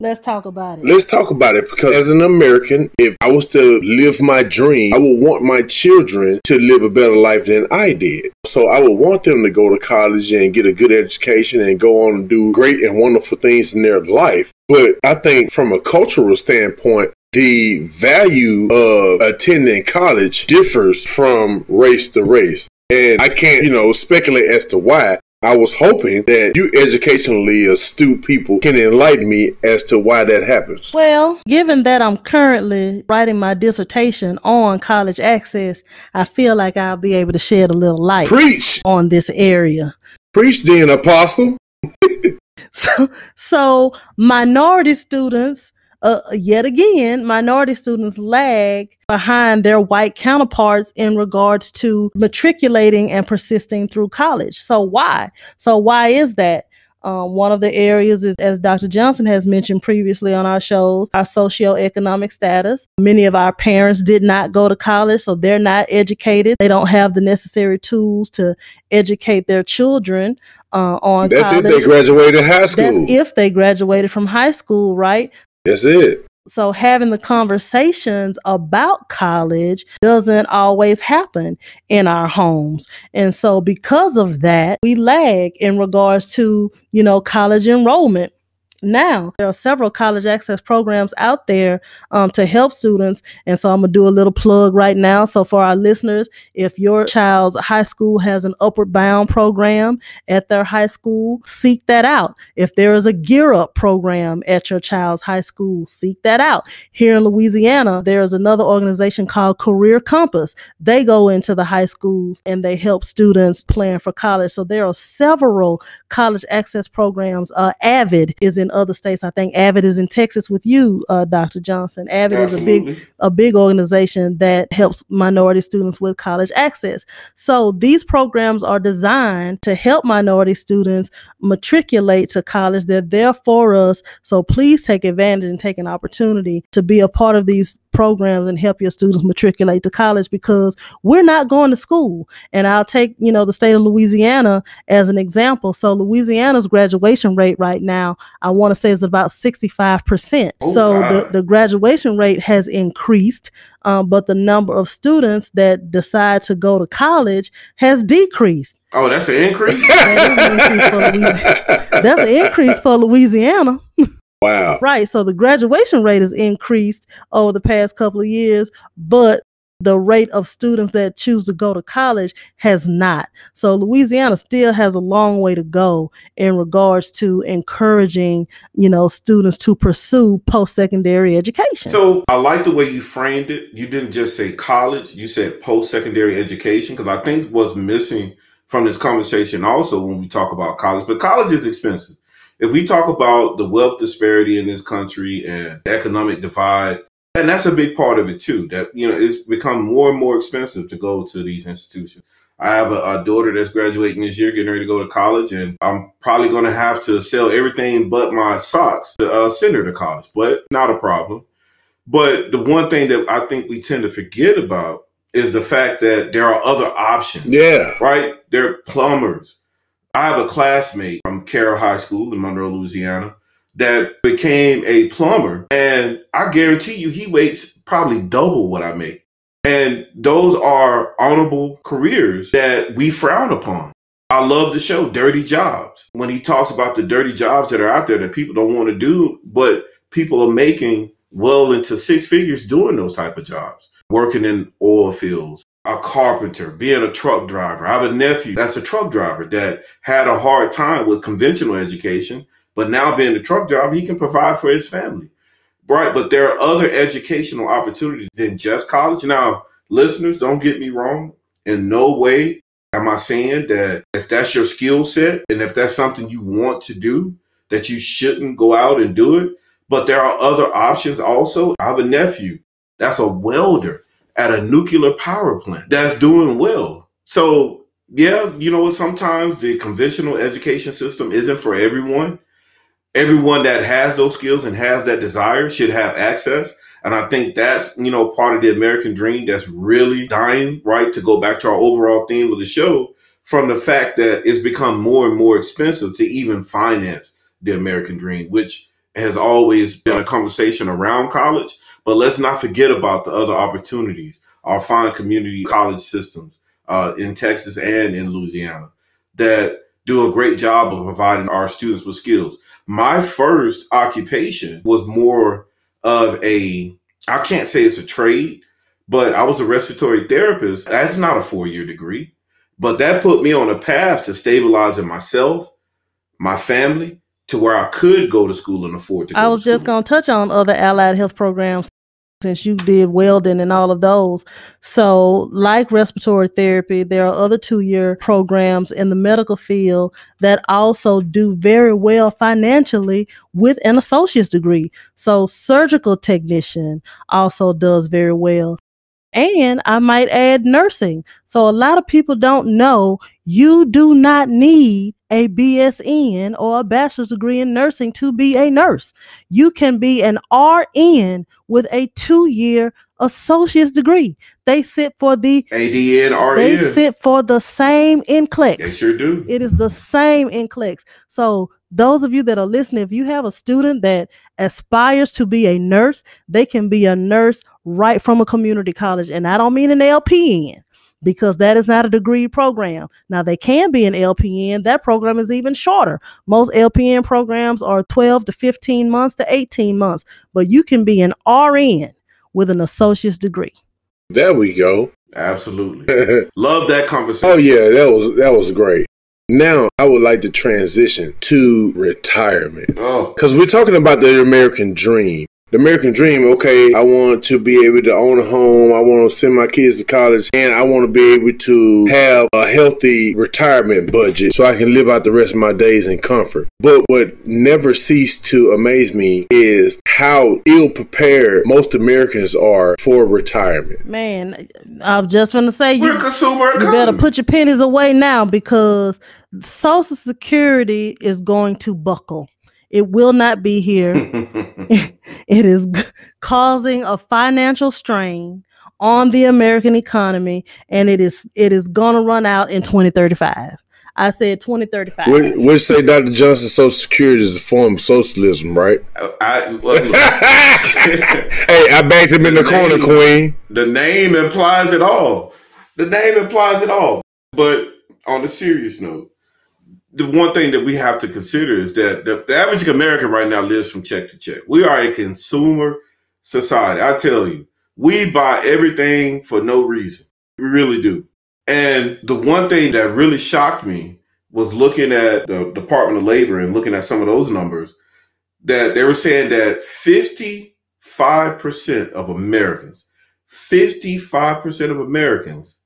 Let's talk about it. Let's talk about it because as an American, if I was to live my dream, I would want my children to live a better life than I did. So I would want them to go to college and get a good education and go on and do great and wonderful things in their life. But I think from a cultural standpoint, the value of attending college differs from race to race. And I can't, you know, speculate as to why. I was hoping that you educationally astute people can enlighten me as to why that happens. Well, given that I'm currently writing my dissertation on college access, I feel like I'll be able to shed a little light Preach, on this area. preach, then, apostle. <laughs> <laughs> So, so minority students, uh, yet again, minority students lag behind their white counterparts in regards to matriculating and persisting through college. So why? So why is that? Um, one of the areas is, as Dr. Johnson has mentioned previously on our shows, our socioeconomic status. Many of our parents did not go to college, so they're not educated. They don't have the necessary tools to educate their children uh, on That's college. if they graduated high school. That's if they graduated from high school, right? That's it. So having the conversations about college doesn't always happen in our homes. And so because of that, we lag in regards to, you know, college enrollment. Now, there are several college access programs out there um, to help students. And so I'm going to do a little plug right now. So, for our listeners, if your child's high school has an upward bound program at their high school, seek that out. If there is a gear up program at your child's high school, seek that out. Here in Louisiana, there is another organization called Career Compass. They go into the high schools and they help students plan for college. So, there are several college access programs. Uh, AVID is in other states. I think AVID is in Texas with you, uh, Dr. Johnson. AVID is a big a big organization that helps minority students with college access. So these programs are designed to help minority students matriculate to college. They're there for us. So please take advantage and take an opportunity to be a part of these programs and help your students matriculate to college because we're not going to school. And I'll take, you know, the state of Louisiana as an example. So Louisiana's graduation rate right now, I want to say is about 65%. Oh, so the, the graduation rate has increased, um, but the number of students that decide to go to college has decreased. Oh, that's an increase? That an increase. <laughs> That's an increase for Louisiana. <laughs> Wow. Right. So the graduation rate has increased over the past couple of years, but the rate of students that choose to go to college has not. So Louisiana still has a long way to go in regards to encouraging, you know, students to pursue post-secondary education. So I like the way you framed it. You didn't just say college, you said post secondary education, because I think what's missing from this conversation also when we talk about college, but college is expensive. If we talk about the wealth disparity in this country and the economic divide, and that's a big part of it too, that, you know, it's become more and more expensive to go to these institutions. I have a, a daughter that's graduating this year, getting ready to go to college, and I'm probably going to have to sell everything but my socks to uh, send her to college, but not a problem. But the one thing that I think we tend to forget about is the fact that there are other options. Yeah. Right? There are plumbers. I have a classmate from Carroll High School in Monroe, Louisiana, that became a plumber. And I guarantee you, he makes probably double what I make. And those are honorable careers that we frown upon. I love the show Dirty Jobs when he talks about the dirty jobs that are out there that people don't want to do, but people are making well into six figures doing those type of jobs, working in oil fields, a carpenter, being a truck driver. I have a nephew that's a truck driver that had a hard time with conventional education, but now being a truck driver, he can provide for his family. Right, but there are other educational opportunities than just college. Now, listeners, don't get me wrong. In no way Am I saying that if that's your skill set and if that's something you want to do, that you shouldn't go out and do it? But there are other options also. I have a nephew that's a welder at a nuclear power plant that's doing well. So, yeah, you know, sometimes the conventional education system isn't for everyone. Everyone that has those skills and has that desire should have access. And I think that's, you know, part of the American dream that's really dying, right? To go back to our overall theme of the show from the fact that it's become more and more expensive to even finance the American dream, which has always been a conversation around college. But let's not forget about the other opportunities, our fine community college systems uh, in Texas and in Louisiana that do a great job of providing our students with skills. My first occupation was more of a I can't say it's a trade, but I was a respiratory therapist. That's not a four year degree, but that put me on a path to stabilizing myself, my family, to where I could go to school and afford to. I was just going to touch on other allied health programs since you did welding and all of those. So, like respiratory therapy, there are other two year programs in the medical field that also do very well financially with an associate's degree. So, surgical technician also does very well. And I might add nursing. So, a lot of people don't know you do not need a BSN or a bachelor's degree in nursing to be a nurse. You can be an RN with a two year associate's degree. They sit for the ADN RN. They sit for the same NCLEX. They sure do. It is the same NCLEX. So those of you that are listening, if you have a student that aspires to be a nurse, they can be a nurse right from a community college. And I don't mean an LPN because that is not a degree program. Now they can be an LPN. That program is even shorter. Most LPN programs are 12 to 15 months to 18 months, but you can be an RN with an associate's degree. There we go. Absolutely. <laughs> Love that conversation. Oh yeah, that was that was great. Now I would like to transition to retirement. Oh. Cuz we're talking about the American dream the American dream, okay, I want to be able to own a home. I want to send my kids to college and I want to be able to have a healthy retirement budget so I can live out the rest of my days in comfort. But what never ceased to amaze me is how ill prepared most Americans are for retirement. Man, I was just going to say, you, consumer you better put your pennies away now because Social Security is going to buckle. It will not be here. <laughs> <laughs> it is causing a financial strain on the American economy, and it is it is gonna run out in 2035. I said 2035. Would, would say Dr. Johnson Social Security is a form of socialism, right? I, well, <laughs> hey, I backed him in the, the corner, name, Queen. The name implies it all. The name implies it all. But on a serious note, the one thing that we have to consider is that the, the, average American right now lives from check to check. We are a consumer society. I tell you, we buy everything for no reason. We really do. And the one thing that really shocked me was looking at the Department of Labor and looking at some of those numbers that they were saying that 55% of Americans, 55% of Americans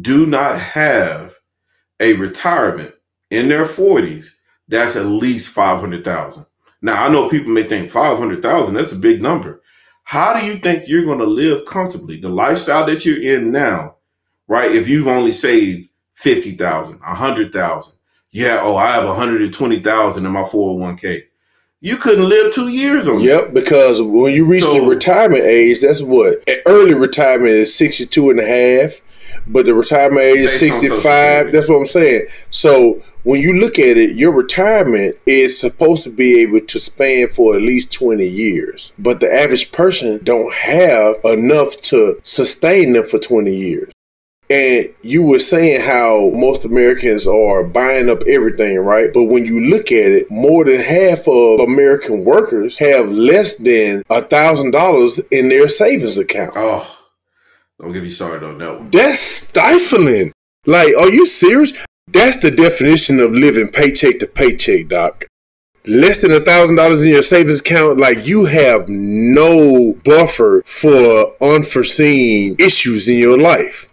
do not have a retirement in their 40s, that's at least 500,000. Now, I know people may think 500,000, that's a big number. How do you think you're going to live comfortably? The lifestyle that you're in now, right? If you've only saved 50,000, 100,000. Yeah, oh, I have 120,000 in my 401k. you couldn't live two years on. Yep, because when you reach the retirement age, that's what early retirement is 62 and a half, but the retirement age is Based on Social 65. That's what I'm saying. So when you look at it, your retirement is supposed to be able to span for at least 20 years. But the average person don't have enough to sustain them for 20 years. And you were saying how most Americans are buying up everything, right? But when you look at it, more than half of American workers have less than a thousand dollars in their savings account. Oh, don't get me started on that one. That's stifling. Like, are you serious? That's the definition of living paycheck to paycheck, doc. Less than a thousand dollars in your savings account, like you have no buffer for unforeseen issues in your life.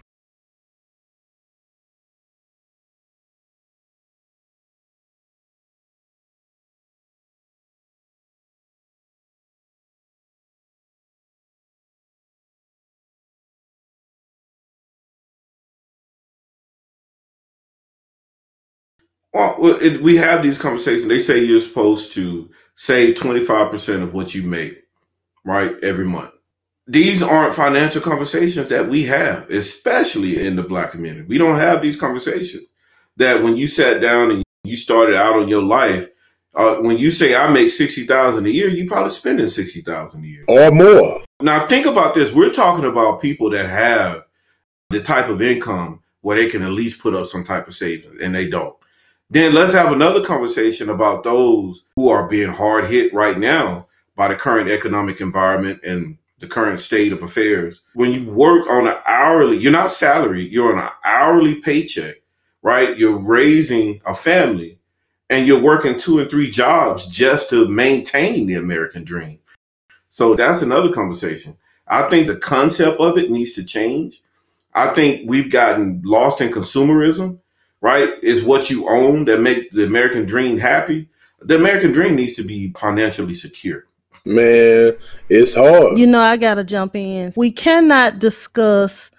Well, it, we have these conversations. They say you're supposed to save 25% of what you make, right, every month. These aren't financial conversations that we have, especially in the black community. We don't have these conversations that when you sat down and you started out on your life, uh, when you say I make 60000 a year, you probably spending 60000 a year. Or more. Now think about this. We're talking about people that have the type of income where they can at least put up some type of savings, and they don't. Then let's have another conversation about those who are being hard hit right now by the current economic environment and the current state of affairs. When you work on an hourly, you're not salary, you're on an hourly paycheck, right? You're raising a family and you're working two and three jobs just to maintain the American dream. So that's another conversation. I think the concept of it needs to change. I think we've gotten lost in consumerism, right? Is what you own that make the American dream happy. The American dream needs to be financially secure. Man, it's hard. You know, I gotta jump in. We cannot discuss,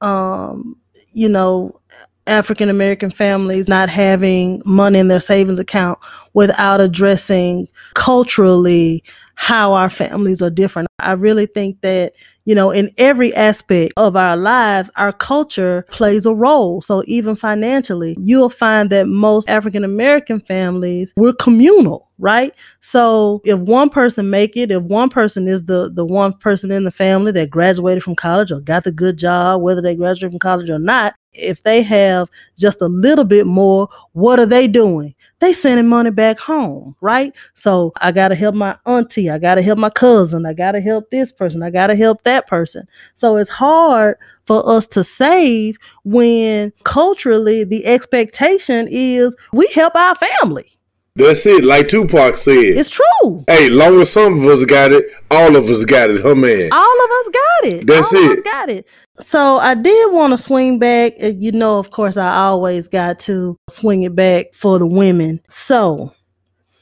um, you know, African American families not having money in their savings account without addressing culturally how our families are different. I really think that, you know, in every aspect of our lives, our culture plays a role. So even financially, you'll find that most African American families, we're communal, right? So if one person make it, if one person is the the one person in the family that graduated from college or got the good job, whether they graduated from college or not, if they have just a little bit more, what are they doing? They sending money back home, right? So I gotta help my auntie, I gotta help my cousin, I gotta help this person, I gotta help that person. So it's hard for us to save when culturally the expectation is we help our family. That's it. Like Tupac said. It's true. hey, long as some of us got it, all of us got it. Huh, man. All of us got it. That's All of it. us got it. So I did want to swing back. You know, of course, I always got to swing it back for the women. So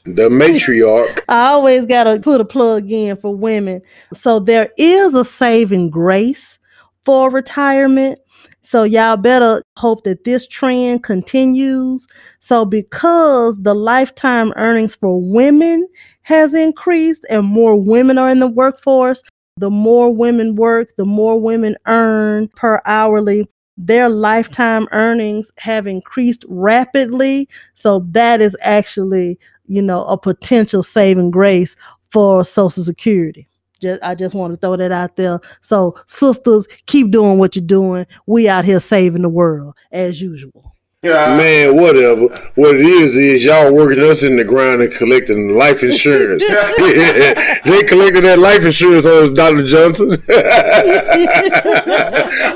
The matriarch. <laughs> I always got to put a plug in for women. So there is a saving grace for retirement. So y'all better hope that this trend continues. So because the lifetime earnings for women has increased and more women are in the workforce, the more women work, the more women earn per hourly. Their lifetime earnings have increased rapidly. So that is actually, you know, a potential saving grace for Social Security. Just, I just want to throw that out there. So, sisters, keep doing what you're doing. We out here saving the world as usual. Yeah. Man, whatever. What it is is y'all working us in the ground and collecting life insurance. <laughs> they collected that life insurance on Dr. Johnson. <laughs>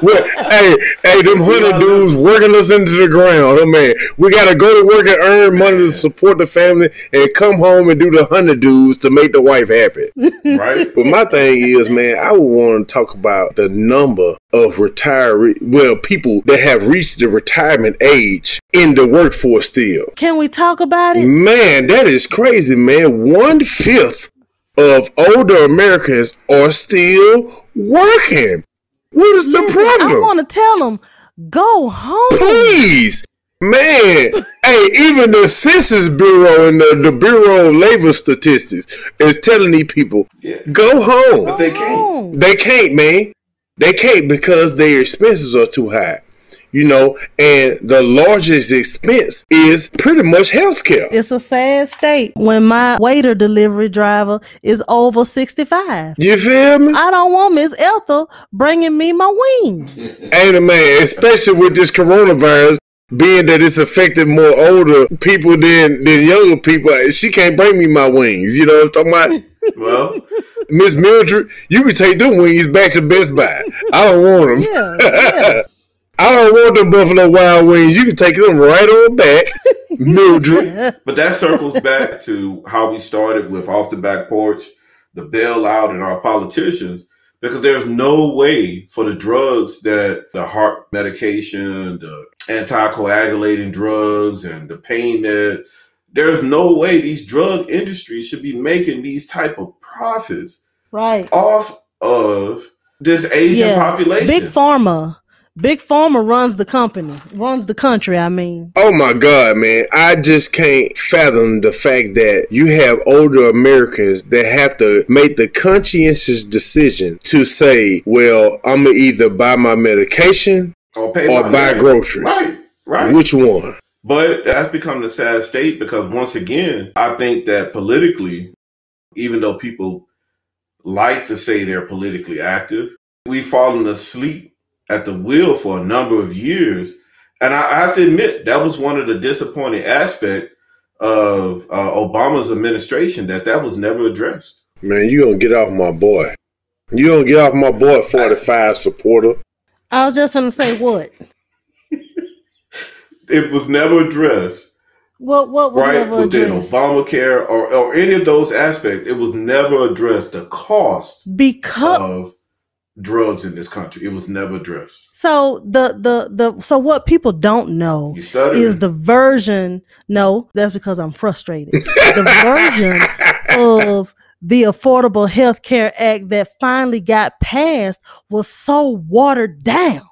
well, hey, hey, them hundred dudes working us into the ground. Oh man, we gotta go to work and earn money to support the family and come home and do the hundred dudes to make the wife happy. Right? But my thing is, man, I would want to talk about the number of retiree, well, people that have reached the retirement age in the workforce still. Can we talk about it? Man, that is crazy, man. One fifth of older Americans are still working. What is the problem? I want to tell them, go home. Please. Man, <laughs> hey, even the Census Bureau and the, the Bureau of Labor Statistics is telling these people, Yeah. go home. But they can't. They can't, man. They can't because their expenses are too high. You know, and the largest expense is pretty much healthcare. It's a sad state when my waiter delivery driver is over 65. You feel me? I don't want Miss Ethel bringing me my wings. <laughs> Ain't a man, especially with this coronavirus, being that it's affected more older people than than younger people. She can't bring me my wings. You know what I'm talking about? <laughs> Well, Miss Mildred, you can take them wings back to Best Buy. I don't want them. Yeah, <laughs> yeah. I don't want them Buffalo Wild Wings. You can take them right on back, <laughs> Mildred. but that circles back to how we started with off the back porch, the bailout, and our politicians. Because there's no way for the drugs that the heart medication, the anticoagulating drugs, and the pain that there's no way these drug industries should be making these type of profits Right. off of this Asian Yeah. population. Big Pharma. Big Pharma runs the company, runs the country, I mean. Oh my God, man. I just can't fathom the fact that you have older Americans that have to make the conscientious decision to say, well, I'm going to either buy my medication or pay or my buy rent. groceries. Right, right. Which one? But that's become the sad state because once again, I think that politically, even though people like to say they're politically active, we've fallen asleep at the wheel for a number of years. And I, I have to admit, that was one of the disappointing aspects of uh, Obama's administration that that was never addressed. Man, you going to get off my boy. You going to get off my boy, 45 supporter. I was just gonna say what? <laughs> It was never addressed, What what was right? never Within addressed? Obamacare or, or any of those aspects, it was never addressed. The cost Because of drugs in this country. It was never addressed. so the the the so what people don't know is the version no, that's because I'm frustrated. the version of the Affordable Health Care Act that finally got passed was so watered down.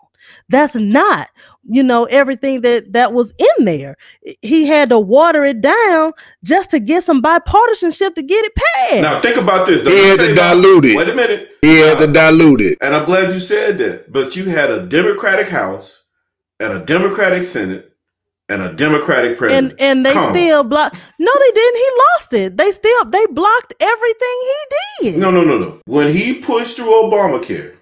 That's not, you know, everything that that was in there. He had to water it down just to get some bipartisanship to get it passed. now think about this. He had to dilute it. Wait a minute. He had to dilute it. And I'm glad you said that. But you had a Democratic House and a Democratic Senate and a Democratic president. and and they Come still blocked. No, they didn't. He lost it. They still they blocked everything he did. No, no, no, no. When he pushed through Obamacare,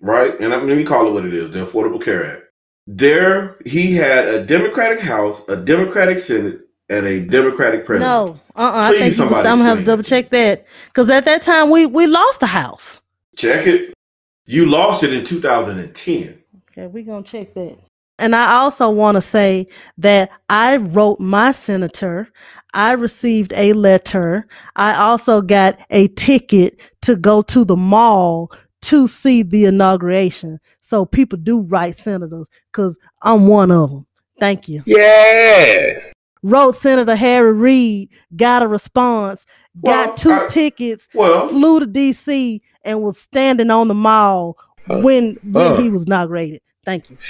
right? And let me call it what it is, the Affordable Care Act. There, he had a Democratic House, a Democratic Senate, and a Democratic president. No, uh, uh I think somebody I'm gonna have to double check that because at that time we we lost the house. Check it. You lost it in 2010. Okay, we're gonna check that. And I also want to say that I wrote my senator. I received a letter. I also got a ticket to go to the mall to see the inauguration. So people do write senators because I'm one of them. Thank you. Yeah. wrote Senator Harry Reid, got a response, Well, got two I- tickets, Well, flew to DC, and was standing on the mall Huh. when when Huh. he was inaugurated. Thank you. <laughs>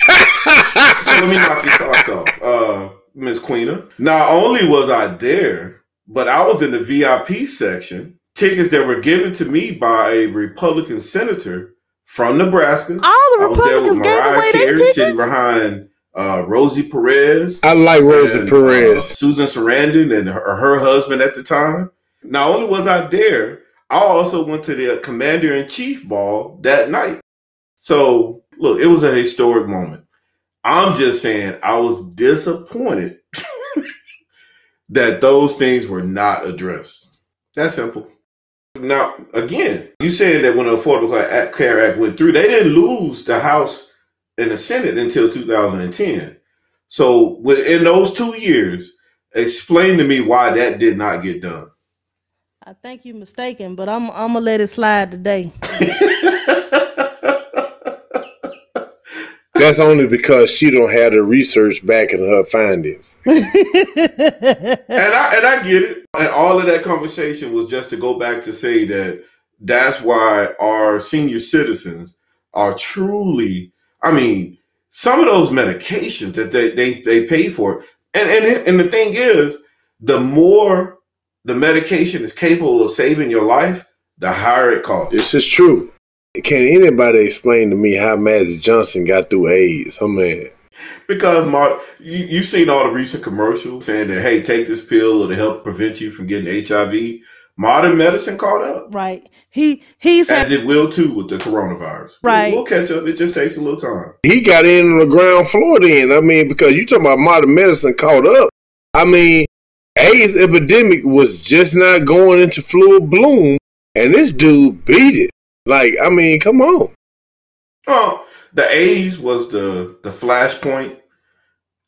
so let me knock your socks off, uh, Miss Queena. Not only was I there, but I was in the VIP section. Tickets that were given to me by a Republican senator from Nebraska. All the I was there Republicans with gave Mariah away their Carey sitting tickets. behind uh, Rosie Perez. I like Rosie and, Perez. uh, Susan Sarandon and her, her husband at the time. Not only was I there, I also went to the commander in chief ball that night. So, look, it was a historic moment. I'm just saying, I was disappointed <laughs> that those things were not addressed. That's simple. Now, again, you said that when the Affordable Care Act went through, they didn't lose the House and the Senate until 2010. So within those two years, explain to me why that did not get done. I think you're mistaken, but I'm I'm gonna let it slide today. <laughs> That's only because she don't have the research backing her findings. <laughs> and I and I get it. And all of that conversation was just to go back to say that that's why our senior citizens are truly, I mean, some of those medications that they they, they pay for, and, and and the thing is, the more the medication is capable of saving your life, the higher it costs. This is true. Can anybody explain to me how Magic Johnson got through AIDS? Oh man. Because Mar- you, you've seen all the recent commercials saying that, hey, take this pill to help prevent you from getting HIV. Modern medicine caught up. Right. He he's As had, it will too with the coronavirus. Right. We'll catch up. It just takes a little time. He got in on the ground floor then. I mean, because you talking about modern medicine caught up. I mean, AIDS epidemic was just not going into full bloom, and this dude beat it. Like, I mean, come on. Oh, the 80s was the, the flashpoint.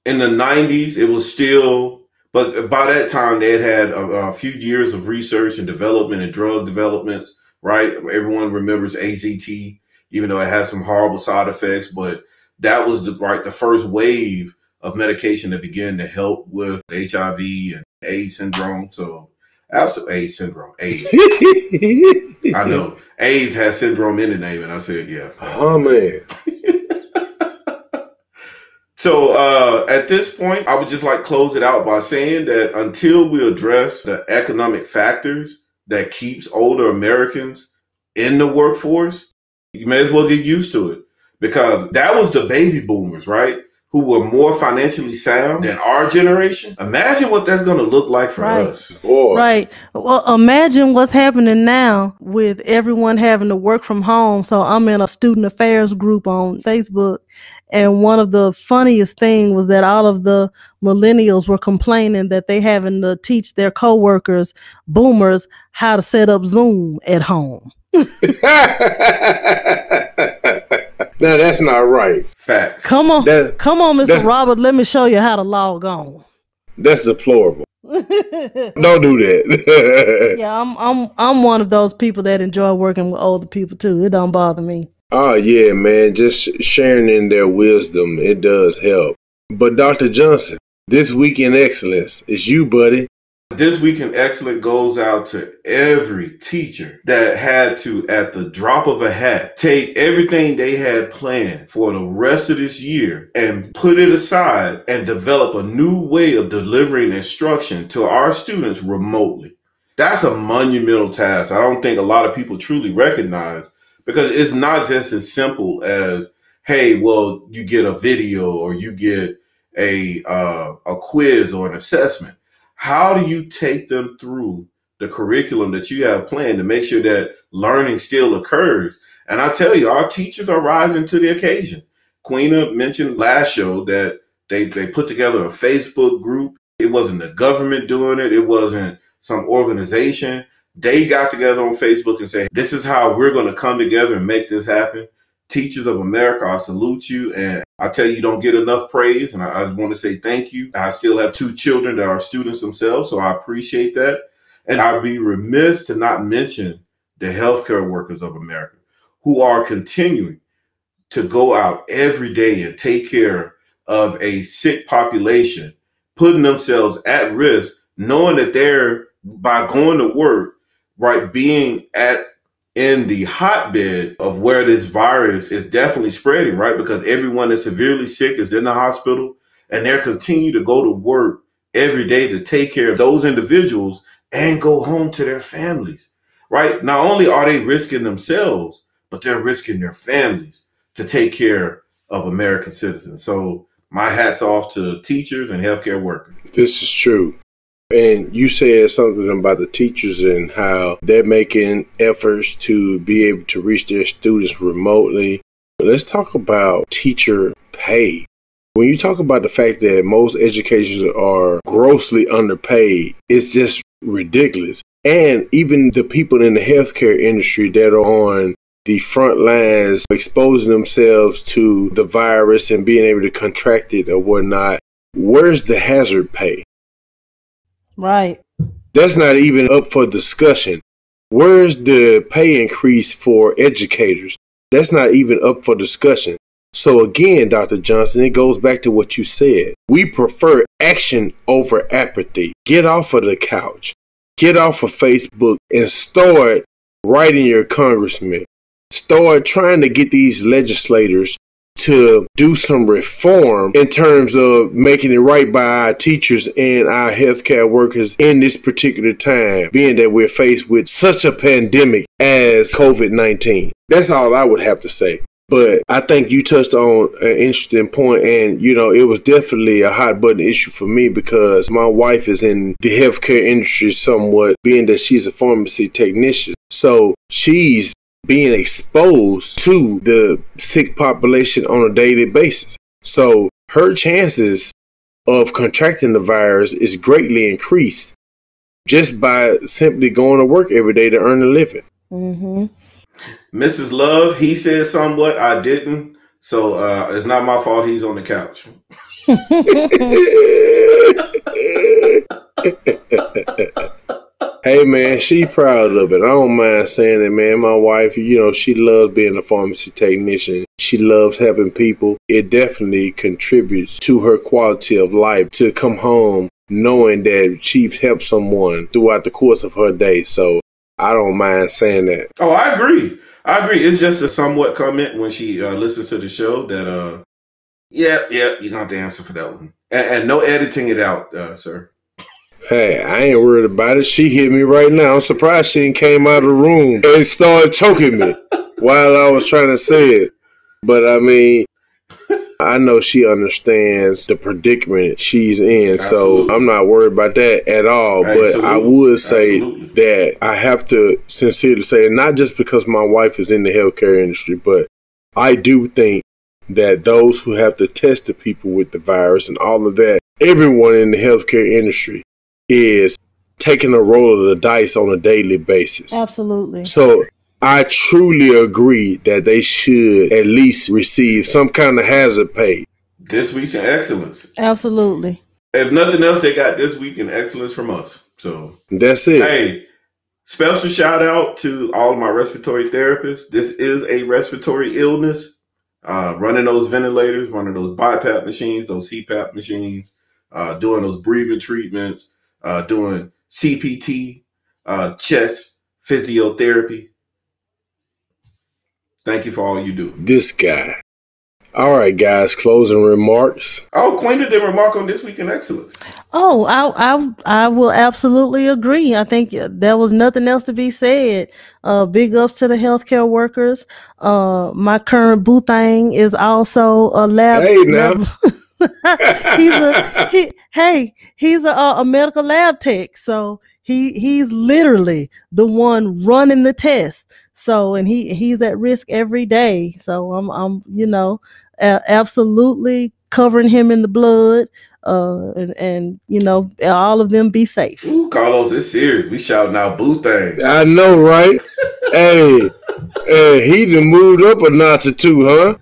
In the 90s, it was still, but by that time, they had had a, a few years of research and development and drug development, right? Everyone remembers AZT, even though it had some horrible side effects, but that was the right the first wave of medication that began to help with HIV and AIDS syndrome. So, absolutely, AIDS syndrome, AIDS. I <laughs> know AIDS has syndrome in the name, and I said, yeah. oh man. <laughs> So uh, at this point, I would just like close it out by saying that until we address the economic factors that keeps older Americans in the workforce, you may as well get used to it because that was the baby boomers, right? Who were more financially sound than our generation. Imagine what that's going to look like for Right. us. Boy. Right. Well, imagine what's happening now with everyone having to work from home. So I'm in a student affairs group on Facebook, and one of the funniest thing was that all of the millennials were complaining that they having to teach their coworkers, boomers, how to set up Zoom at home. <laughs> <laughs> now that's not right. Facts. Come on, That come on, Mr. Robert. Let me show you how to log on. that's deplorable. <laughs> Don't do that. <laughs> yeah, I'm I'm I'm one of those people that enjoy working with older people too. It don't bother me. Oh yeah, man. Just sharing in their wisdom, it does help. But Dr. Johnson, this week in excellence is you, buddy. This week in excellent goes out to every teacher that had to, at the drop of a hat, take everything they had planned for the rest of this year and put it aside and develop a new way of delivering instruction to our students remotely. That's a monumental task. I don't think a lot of people truly recognize because it's not just as simple as, hey, well, you get a video or you get a uh, a quiz or an assessment how do you take them through the curriculum that you have planned to make sure that learning still occurs? And I tell you, our teachers are rising to the occasion. Queena mentioned last show that they, they put together a Facebook group. It wasn't the government doing it. It wasn't some organization. They got together on Facebook and said, this is how we're going to come together and make this happen. Teachers of America, I salute you. And I tell you, you don't get enough praise. And I, I want to say thank you. I still have two children that are students themselves, so I appreciate that. And I'd be remiss to not mention the healthcare workers of America who are continuing to go out every day and take care of a sick population, putting themselves at risk, knowing that they're by going to work, right, being at in the hotbed of where this virus is definitely spreading, right? Because everyone that's severely sick is in the hospital and they're continue to go to work every day to take care of those individuals and go home to their families, right? Not only are they risking themselves, but they're risking their families to take care of American citizens. So my hats off to teachers and healthcare workers. This is true. And you said something about the teachers and how they're making efforts to be able to reach their students remotely. Let's talk about teacher pay. When you talk about the fact that most educators are grossly underpaid, it's just ridiculous. And even the people in the healthcare industry that are on the front lines exposing themselves to the virus and being able to contract it or whatnot, where's the hazard pay? Right. That's not even up for discussion. Where's the pay increase for educators? That's not even up for discussion. So again, Dr. Johnson, it goes back to what you said. We prefer action over apathy. Get off of the couch. Get off of Facebook and start writing your congressman. Start trying to get these legislators to do some reform in terms of making it right by our teachers and our healthcare workers in this particular time, being that we're faced with such a pandemic as COVID 19. That's all I would have to say. But I think you touched on an interesting point, and you know, it was definitely a hot button issue for me because my wife is in the healthcare industry somewhat, being that she's a pharmacy technician. So she's being exposed to the sick population on a daily basis. So her chances of contracting the virus is greatly increased just by simply going to work every day to earn a living. Mm-hmm. Mrs. Love, he said somewhat, I didn't. So uh, it's not my fault he's on the couch. <laughs> <laughs> <laughs> hey man, she proud of it. I don't mind saying it, man. My wife, you know, she loves being a pharmacy technician. She loves helping people. It definitely contributes to her quality of life to come home knowing that she's helped someone throughout the course of her day. So I don't mind saying that. Oh, I agree. I agree. It's just a somewhat comment when she uh, listens to the show that, uh, yeah, yeah, you're gonna have to answer for that one, and, and no editing it out, uh, sir. Hey, I ain't worried about it. She hit me right now. I'm surprised she came out of the room and started choking me while I was trying to say it. But I mean, I know she understands the predicament she's in, Absolutely. so I'm not worried about that at all. Absolutely. But I would say Absolutely. that I have to sincerely say, not just because my wife is in the healthcare industry, but I do think that those who have to test the people with the virus and all of that, everyone in the healthcare industry is taking a roll of the dice on a daily basis. Absolutely. So I truly agree that they should at least receive some kind of hazard pay. This week's in excellence. Absolutely. If nothing else, they got this week in excellence from us. So that's it. Hey, special shout out to all of my respiratory therapists. This is a respiratory illness. Uh, running those ventilators, running those BiPAP machines, those CPAP machines, uh, doing those breathing treatments, uh, doing CPT, uh, chest physiotherapy. Thank you for all you do. This guy. All right, guys. Closing remarks. Oh, Queen did remark on this week in excellence. Oh, I, I, I will absolutely agree. I think there was nothing else to be said. Uh, big ups to the healthcare workers. Uh, my current boo thing is also a lab. Hey, now. <laughs> Lab- <laughs> he's a he, hey, he's a, a medical lab tech. So he he's literally the one running the test. So, and he he's at risk every day. So I'm I'm you know absolutely covering him in the blood. Uh, and, and you know all of them be safe. Ooh, Carlos, it's serious. We shouting out boo thing. I know, right? <laughs> hey, hey, he done moved up a notch or two, huh?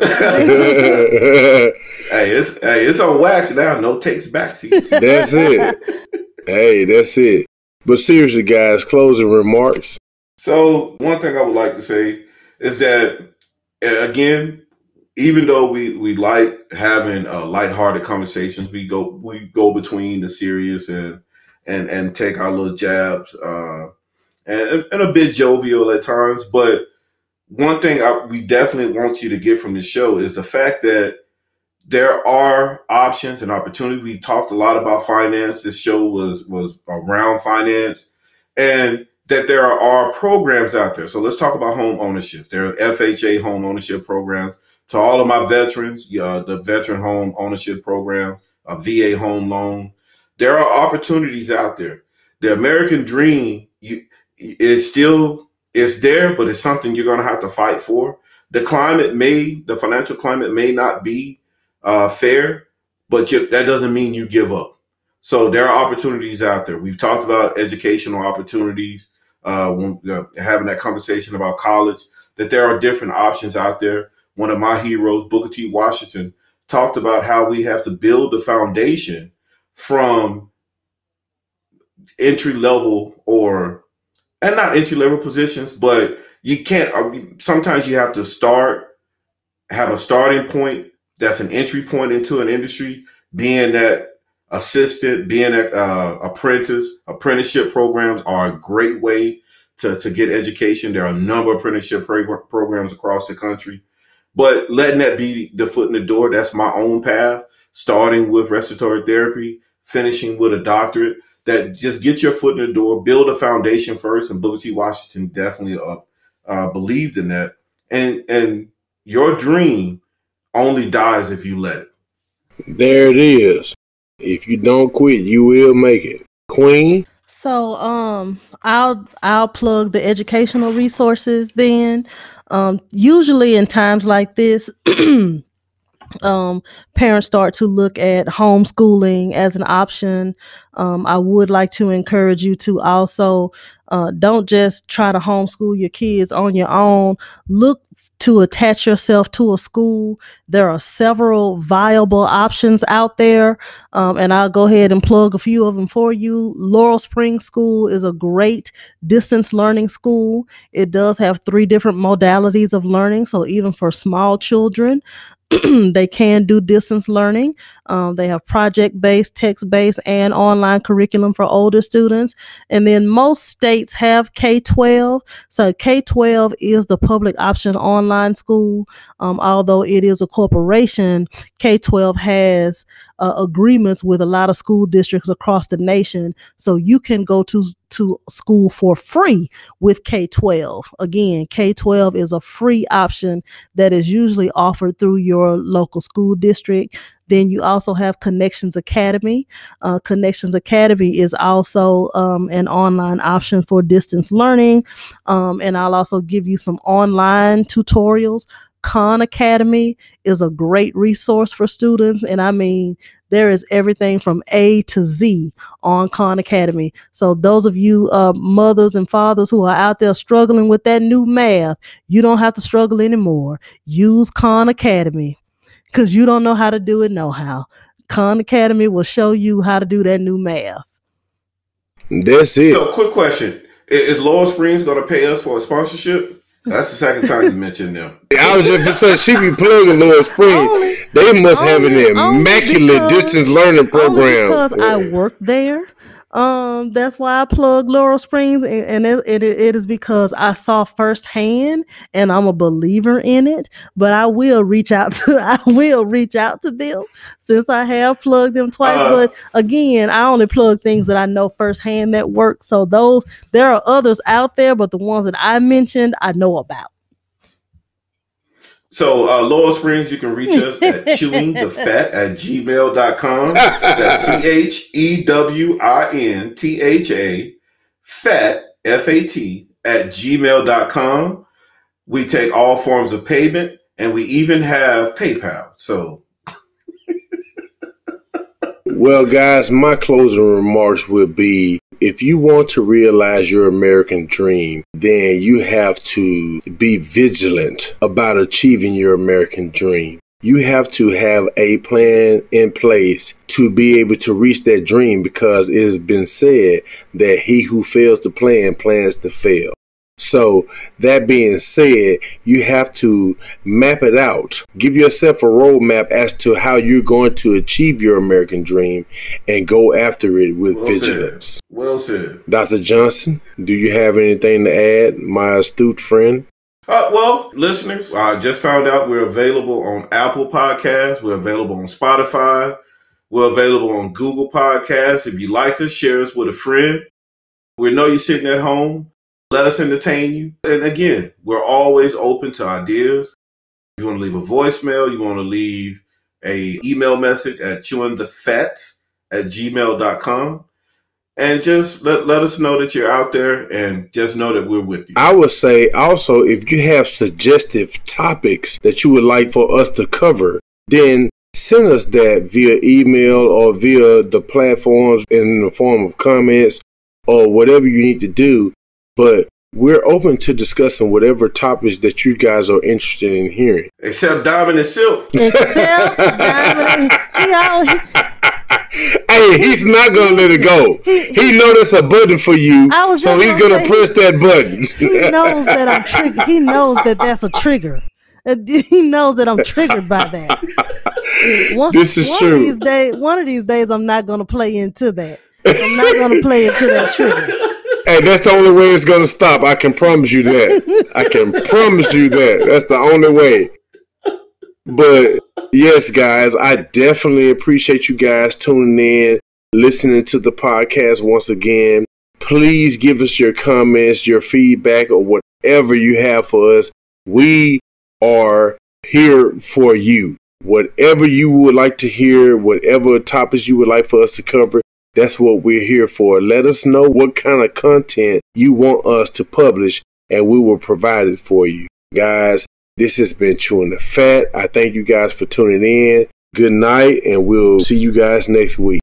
<laughs> hey, it's hey, it's on wax now. No takes backseats. <laughs> That's it. hey, that's it. But seriously, guys, closing remarks. So one thing I would like to say is that again, even though we we like having uh, lighthearted conversations, we go we go between the serious and and and take our little jabs uh, and and a bit jovial at times. But one thing I, we definitely want you to get from the show is the fact that there are options and opportunities. We talked a lot about finance. This show was was around finance, and that there are programs out there. So let's talk about home ownership. There are FHA home ownership programs. To all of my veterans, uh, the veteran home ownership program, a VA home loan. There are opportunities out there. The American dream you, is still it's there, but it's something you're going to have to fight for. The climate may, the financial climate may not be uh, fair, but you, that doesn't mean you give up. So there are opportunities out there. We've talked about educational opportunities uh, when having that conversation about college. That there are different options out there. One of my heroes, Booker T. Washington, talked about how we have to build the foundation from entry level or and not entry level positions, but you can't. Uh, sometimes you have to start, have a starting point that's an entry point into an industry, being that assistant, being an uh, apprentice, apprenticeship programs are a great way to, to get education. There are a number of apprenticeship programs across the country. but letting that be the foot in the door. That's my own path. Starting with respiratory therapy, finishing with a doctorate. That just get your foot in the door, build a foundation first. And Booker T. Washington definitely uh, uh, believed in that. And and your dream only dies if you let it. There it is. If you don't quit, you will make it. Queen. So um I'll I'll plug the educational resources then. Um usually in times like this <clears throat> um parents start to look at homeschooling as an option. Um I would like to encourage you to also uh don't just try to homeschool your kids on your own. Look to attach yourself to a school. There are several viable options out there, um, and I'll go ahead and plug a few of them for you. Laurel Springs School is a great distance learning school. It does have three different modalities of learning, so even for small children, <clears throat> they can do distance learning. Um, they have project based, text based, and online curriculum for older students. And then most states have K 12. So K 12 is the public option online school. Um, although it is a corporation, K 12 has uh, agreements with a lot of school districts across the nation. So you can go to to school for free with K 12. Again, K 12 is a free option that is usually offered through your local school district. Then you also have Connections Academy. Uh, Connections Academy is also um, an online option for distance learning. Um, and I'll also give you some online tutorials Khan Academy is a great resource for students. And I mean, there is everything from A to Z on Khan Academy. So, those of you uh, mothers and fathers who are out there struggling with that new math, you don't have to struggle anymore. Use Khan Academy because you don't know how to do it, no how. Khan Academy will show you how to do that new math. That's it. So, quick question: Is Laurel Springs going to pay us for a sponsorship? That's the second time you mentioned them. I was just saying she be plugging Laurel Spring. they must have an immaculate because, distance learning program. because I work there. Um, that's why I plug Laurel Springs, and, and it, it, it is because I saw firsthand, and I'm a believer in it. But I will reach out <laughs> to I will reach out to them since I have plugged them twice. Uh, but again, I only plug things that I know firsthand that work. So those there are others out there, but the ones that I mentioned, I know about. So, uh, Laurel Springs, you can reach us at <laughs> chewingthefat at gmail.com. That's C H E W I N T H A, fat, F A T, at gmail.com. We take all forms of payment and we even have PayPal. So, well, guys, my closing remarks will be if you want to realize your American dream, then you have to be vigilant about achieving your American dream. You have to have a plan in place to be able to reach that dream because it has been said that he who fails to plan plans to fail. So, that being said, you have to map it out. Give yourself a roadmap as to how you're going to achieve your American dream and go after it with well vigilance. Said. Well said. Dr. Johnson, do you have anything to add, my astute friend? Uh, well, listeners, I just found out we're available on Apple Podcasts. We're available on Spotify. We're available on Google Podcasts. If you like us, share us with a friend. We know you're sitting at home let us entertain you. And again, we're always open to ideas. If you want to leave a voicemail, you want to leave a email message at chewingthefat at gmail.com. And just let, let us know that you're out there and just know that we're with you. I would say also, if you have suggestive topics that you would like for us to cover, then send us that via email or via the platforms in the form of comments or whatever you need to do but we're open to discussing whatever topics that you guys are interested in hearing. Except Diamond and Silk. Except Diamond. <laughs> He, hey, he's not gonna let it go. He, he, he know that's a button for you, so he's gonna, gonna press that button. He knows that I'm triggered. He knows that that's a trigger. Uh, he knows that I'm triggered by that. One, this is one true. Of these days, one of these days, I'm not gonna play into that. I'm not gonna play into that trigger. Hey, that's the only way it's gonna stop. I can promise you that. I can promise you that. That's the only way. But yes, guys, I definitely appreciate you guys tuning in, listening to the podcast once again. Please give us your comments, your feedback, or whatever you have for us. We are here for you. Whatever you would like to hear, whatever topics you would like for us to cover, that's what we're here for. Let us know what kind of content you want us to publish, and we will provide it for you. Guys, this has been Chewing the Fat. I thank you guys for tuning in. Good night, and we'll see you guys next week.